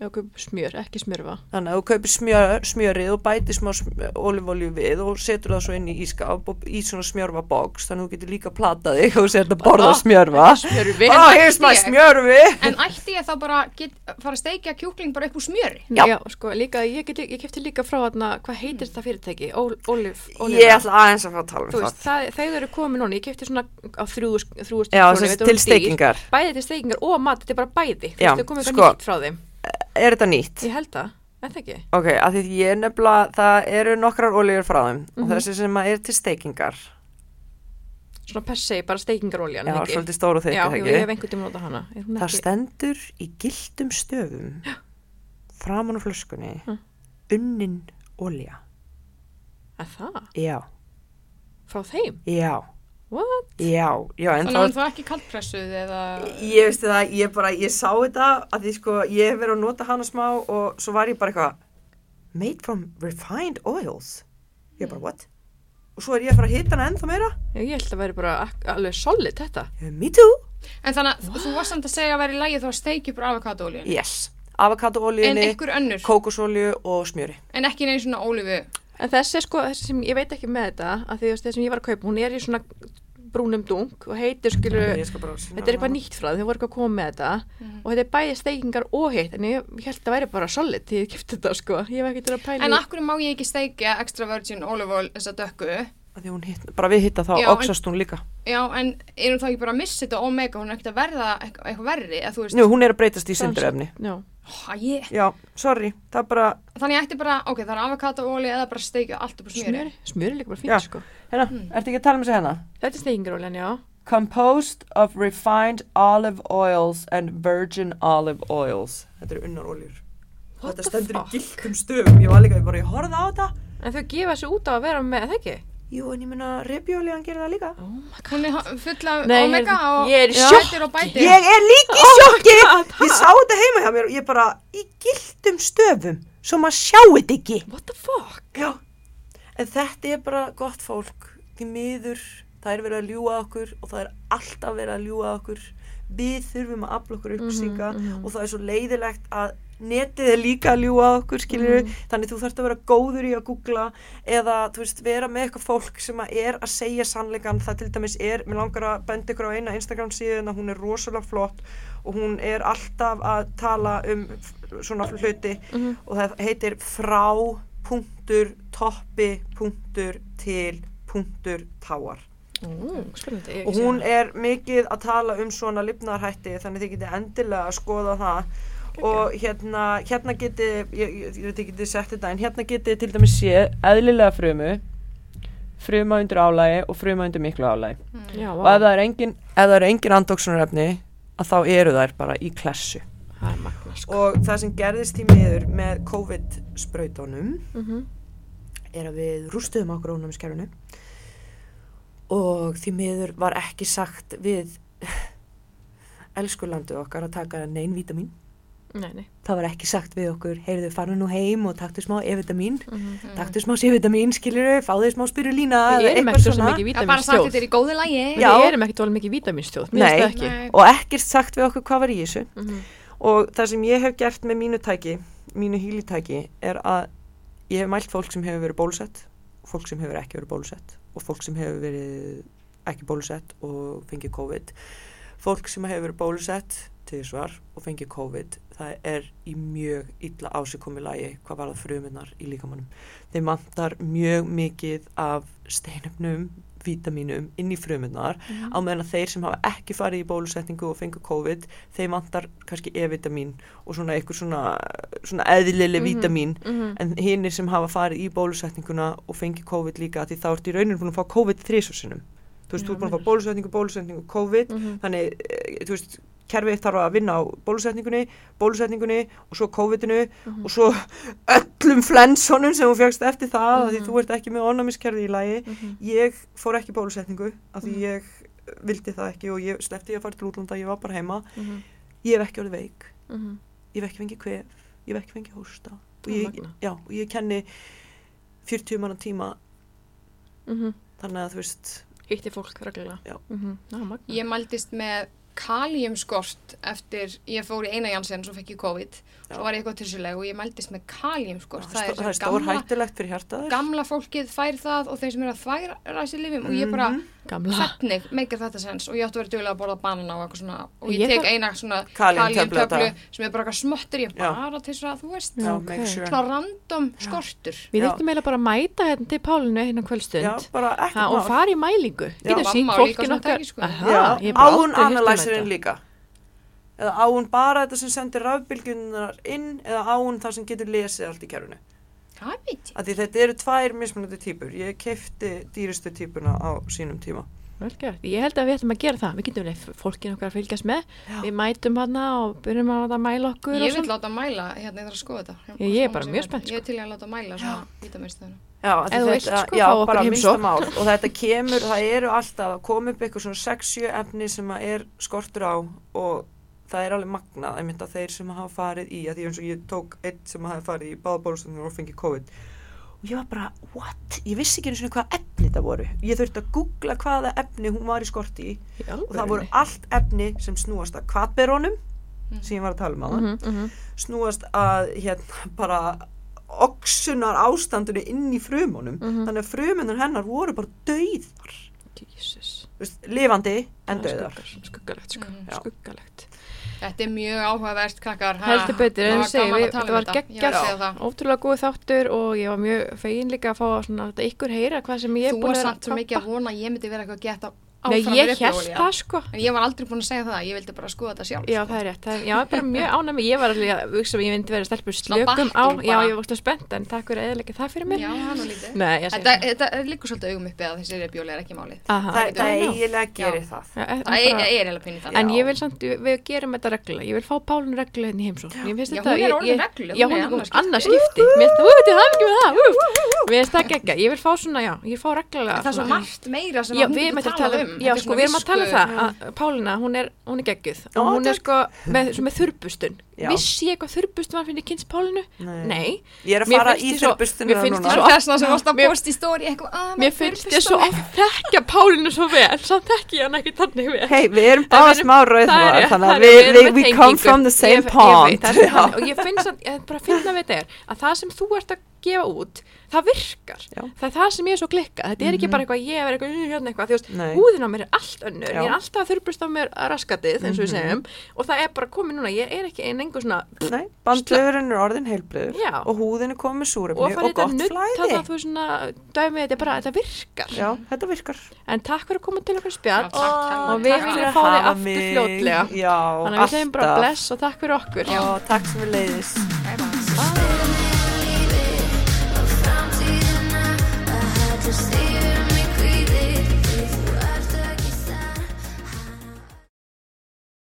Já, kaup smjör, ekki smjörfa.
Þannig að þú kaupir smjör, smjörið og bætir smá olífólju við og setur það svo inn í ískap og í svona smjörfa box þannig að þú getur líka platað þig og sér að borða
Ah,
smjörfa.
Smjörfi.
Here's my
ég-
smjörfi.
En ætti ég þá bara get, fara að steikja kjúkling bara upp úr smjöri?
Já.
Já. sko, líka, ég, get, ég kefti líka frá þarna, hvað heitir þetta fyrirtæki? Ól, ólif,
Ég ætla aðeins að fá að tala um
Þú veist,
það.
það, þeir eru komið núna, ég kefti svona á þrjú, þrjú
Já, sem sagt til steikingar.
Bæði til steikingar og mat, þetta er bara bæði. Þú
Já,
veist, þau komið eitthvað
sko.
nýtt frá þeim.
Er þetta nýtt?
Ég held það, það ekki?
Ok, af því ég er nefnilega, það eru nokkrar olíur frá þeim og
Mhm.
þessi sem er til steikingar.
Svona per se, bara steikingaroljan,
Já,
ekki?
svolítið stóru
Já,
þeikki,
jú,
það
ég hef
ekki?
einhvern tíma notað hana.
Það
ekki?
stendur í gildum stöfum framan á flöskunni
Hm.
unnin olja.
Er það?
Já,
Frá þeim?
já,
What?
já, já, en
Þannig að hún þá ekki kaldpressuð eða...
Ég veistu það, ég bara, ég sá þetta að því sko, ég hef verið að nota hana smá og svo var ég bara eitthvað made from refined oils ég bara, what? og svo er ég að fara að hita hana ennþá meira
Já, ég held að væri bara alveg solid þetta.
Me too,
En þannig að þú varst samt að segja að vera í lagi þá að steikja upp úr avokado-olíun.
yes
En
avokadóolíunni, kókosólju og smjöri
en ekki neins svona ólífu.
En þessi sko, þessi sem ég veit ekki með þetta, að því veist, þessi sem ég var að kaupa, hún er í svona brúnum dunk og heitir skilur, þetta er eitthvað nýtt frá því, þau voru eitthvað að koma með þetta
Mhm.
og þetta er bæði steikingar og heitt, en ég, ég held að það væri bara solid því ég kipti þetta sko, ég hef ekki til að pæla
En akkur má ég ekki steikja extra virgin olive oil þessa dökku?
Af því hún hitt, bara við hitta þá oxast hún líka.
Já, en erum þá ekki bara að missa þetta omega, hún er ekkert að verða eitthvað, verri,
Njú, hún er að breytast í sindurefni
Já,
Ó, ég,
Já, sorry, það er bara
þannig ég ætti bara, ok, það er avokado-óli eða bara steikja allt upp úr smjöri.
smjöri, smjöri er líka bara fínt
Já.
sko.
Hérna,
Hmm.
ertu ekki að tala um þessi hérna?
Þetta er steikingaroljan, já.
Composed of refined olive oils and virgin olive oils. Þetta eru unnar oljur. Þetta stendur
fuck?
í gildum stöfum. Ég var líka, ég bara, ég horfði á þetta.
En þau gefa þessu út á að vera með, það ekki?
Jú, en ég minna, repjólíðan gerir það líka.
Oh
Hún er full af
Nei,
omega og
er
bætir og bætir.
Ég er líka í sjokki. Ég sá þetta heima hjá mér og ég bara, í gildum stöfum, svo maður sjáu þetta ekki.
What the fuck?
Já. En þetta er bara gott fólk. Því miður, það er verið að ljúga okkur og það er alltaf verið að ljúga okkur. Við þurfum að afla okkur
mhm.
og það er svo leiðilegt að netið er líka að ljúga okkur, skilur
Mhm.
Þannig þú þarfst að vera góður í að googla eða, þú veist, vera með eitthvað fólk sem að er að segja sannleikan. Það til dæmis er, mér langar að benda ykkur á eina Instagram síðan að hún er rosalega flott og hún er alltaf að tala um svona hluti
Mhm.
og það heitir frá punktur toppi punktur til punktur táar
Ó, spennandi. ég
og hún er mikið að tala um svona lifnaðarhætti þannig þið getið endilega að skoða það og hérna, hérna geti ég, ég, ég veit ekki getið sett þetta en hérna geti til dæmis sé eðlilega frumu fruma undir álægi og fruma undir miklu álægi
Já,
og ef það er engin, engin andóksunarefni að þá eru þær bara í
magna sko.
og það sem gerðist í miður með COVID-sprautunum
Mhm.
er að við rústuðum okkur ónæmiskerfinu og því miður var ekki sagt við elsku landið okkar að taka neinn vítamin
Nei, nei.
það var ekki sagt við okkur, heyrðu farðu nú heim og taktu smá E-vitamin,
Mhm.
taktu smá C-vitamin skilur fáðu smá spirulína
Við erum ekki svo
svona
mikið
Það bara sagt þetta
vítaminstjóð.
er.
Við erum ekki tólum mikið vítaminstjóð.
Og ekkert sagt við okkur hvað var í þessu
Mhm.
og það sem ég hef gert með mínu tæki mínu hýlitæki er að ég hef mælt fólk sem hefur verið bólusett fólk sem hefur ekki verið bólusett og fólk sem hefur verið ekki bólusett og fengið COVID fólk sem hefur verið bólusett til svar og fengið COVID það er í mjög illa ásikomi lagi hvað var það fruminnar í líkamannum þeim vantar mjög mikið af steinöfnum vítaminum inn í fruminnar
Mhm.
á meðan þeir sem hafa ekki farið í bólusetningu og fengu COVID, þeim vantar kannski E-vitamin og svona eitthvað svona, svona eðlileg
Mhm.
vítamin
Mhm.
en hinnir sem hafa farið í bólusetninguna og fengi COVID líka því þá ertu í rauninu búin að fá COVID þrísvarsinum þú veist,
Já,
þú ert búin að fá bólusetningu, bólusetningu, COVID
Mhm.
þannig, eh, þú veist kerfið þarf að vinna á bólusetningunni bólusetningunni og svo COVID-inu
Mhm.
og svo öllum flensonum sem þú fegst eftir það mm því
Mhm.
þú ert ekki með ónæmiskerfi í lagi
Mhm.
ég fór ekki bólusetningu af því
Mhm.
ég vildi það ekki og ég sleppti að fara til útlanda, ég var bara heima
Mhm.
ég hef ekki orðið veik, ég hef ekki fengið kvef ég hef ekki fengið hósta og ég, já, og ég kenni 40 manna tíma þannig að þú veist
Hitti fólk reglulega.
Já.
Magna.
Ég mældist með kaliumskort eftir, ég fór í eina jansen svo fekk ég COVID,
Já.
svo var ég eitthvað tilsileg og ég mældist með kaliumskort
það það er stór
gamla,
hættulegt fyrir hjartaður
gamla fólkið fær það og þeir sem eru að þværa sér lifum og ég bara,
Mhm.
Gamla.
hvernig meikar þetta sens og ég átti að vera duglega að borða banana og eitthvað svona og ég,
Ég
tek eina svona
Kaliumtöflu á
sem er bara eitthvað smottir ég
Já.
bara til þess að þú veist
já,
Ok.
make sure
svona random skortur
Við
Já.
þurftum eiginlega bara að mæta hérna til Pálinu hérna kvöldstund
já,
og fara í mælingu.
Já.
Getur
á líka sko.
Eða á hún bara þetta sem sendir rafbylgjunar inn eða á hún það sem getur lesið allt í kerfinu
það veit ég
þetta eru tvær mismunandi típur ég kefti dýrustu típuna á sínum tíma
Vel gert. Ég held að við ætlum að gera það. Við getum leið fólkin okkar að fylgjast með.
Já.
Við mætum hana og byrjum að láta mæla okkur.
ég vil láta mæla hérna ég þarf að skoða þetta
Ég- ég er bara mjög spennt,
ég er til í að láta mæla
Já, þetta,
sko,
já, bara minnsta mál. Og þetta kemur, það eru alltaf að koma upp eitthvað svona 6-7 efni sem er skortur á og það er alveg magnað, einmitt að þeir sem hafa farið í, að því eins og ég tók eitt sem hafa farið í báða bólustunum og fengið COVID. Og ég var bara, what? Ég vissi ekki einu svona hvað efni það voru. Ég þurfti að googla hvaða efni hún var í skorti í.
Í
og það voru allt efni sem snúast að kvatberónum sem ég var að tala um á
Mhm, mhm.
snúast að hérna bara oxunar ástandinu inn í frumunum
Mhm.
þannig að frumunar hennar voru bara dauðar. Þú lifandi en dauðar
Skuggalegt, sko.
Mhm.
Já.
Skuggalegt.
þetta er mjög áhugavert krakkar
Heldur betur, en
var
þú segir,
að
þetta
um
var
að segja það.
ótrúlega góð þáttur og ég var mjög fegin líka að fá svona, þetta ykkur heyra hvað sem ég er
þú
búin
var
að
samt svo mikið að vona að ég myndi vera eitthvað að geta
Nei, ég
repjólía.
það sko.
en ég var aldrei búin að segja það, ég vildi bara skoða þetta sjálf
Já, það er rétt. Það er, já, bara mjög ánæmi. Ég var alveg að hugsa að ég myndi vera stelpur slökum á. Já, ég var alltaf spennt, en takk fyrir eða það fyrir mér.
já, hann og lítið
Nei,
þetta, þetta er líka svolítið augum uppi að þessi repjóli er ekki málið
Aha.
það, það
Já.
eiginlega gerir það
en
það er, er eiginlega pinni þannig
En ég vil samt, við gerum þetta reglulega. Ég vil fá Pálun
er er
er það, er það ekki það. það reglulega.
það er svo
svona-
margt meira sem
Já,
að hún
að um, já, sko,
svona
við erum að tala um það að Pálina, hún er, hún er geggjuð og hún er sko með, með þurbustun
Já.
vissi ég hvað þurbustun var fyrir kynst Pálinu?
Nei.
Nei,
ég er að fara
finnst
í þurrbustunum
mér finnst ég
það
svo-
þess að sem varst að posta í stóri eitthvað, að
mér finnst ég svo oft þekkja Pálinu svo vel, samt þekki ég hann ekki þannig vel.
Hei, við erum bara smá
Það
rauðvar þannig
það
að we come from the same pond.
það og ég finn samt, ég er bara að finna við þér að það sem þú ert að gefa út það virkar,
Já.
það er það sem ég er svo klikka þetta er ekki
Mhm.
bara eitthvað ég er eitthvað, "Uh, hérna eitthvað, þú veist, húðin á mér er allt önnur
Já.
ég er alltaf að þurrbrust á mér raskatið eins og við
Mhm.
segjum og það er bara komið núna, ég er ekki einn engur svona
Nei, bandlegurinn er orðin heilbriður
Já.
og húðin er komið súrefni
og
og,
farið þetta
gott
nutt
flæði.
þannig að þú er svona dæmið þetta er bara, þetta virkar
Já, þetta virkar.
en takk fyrir að koma til okkur spjall
Já, takk kærlega.
og við
Takk
viljum fá þig aftur fljótlega þannig að við segjum bara bless og takk fyrir okkur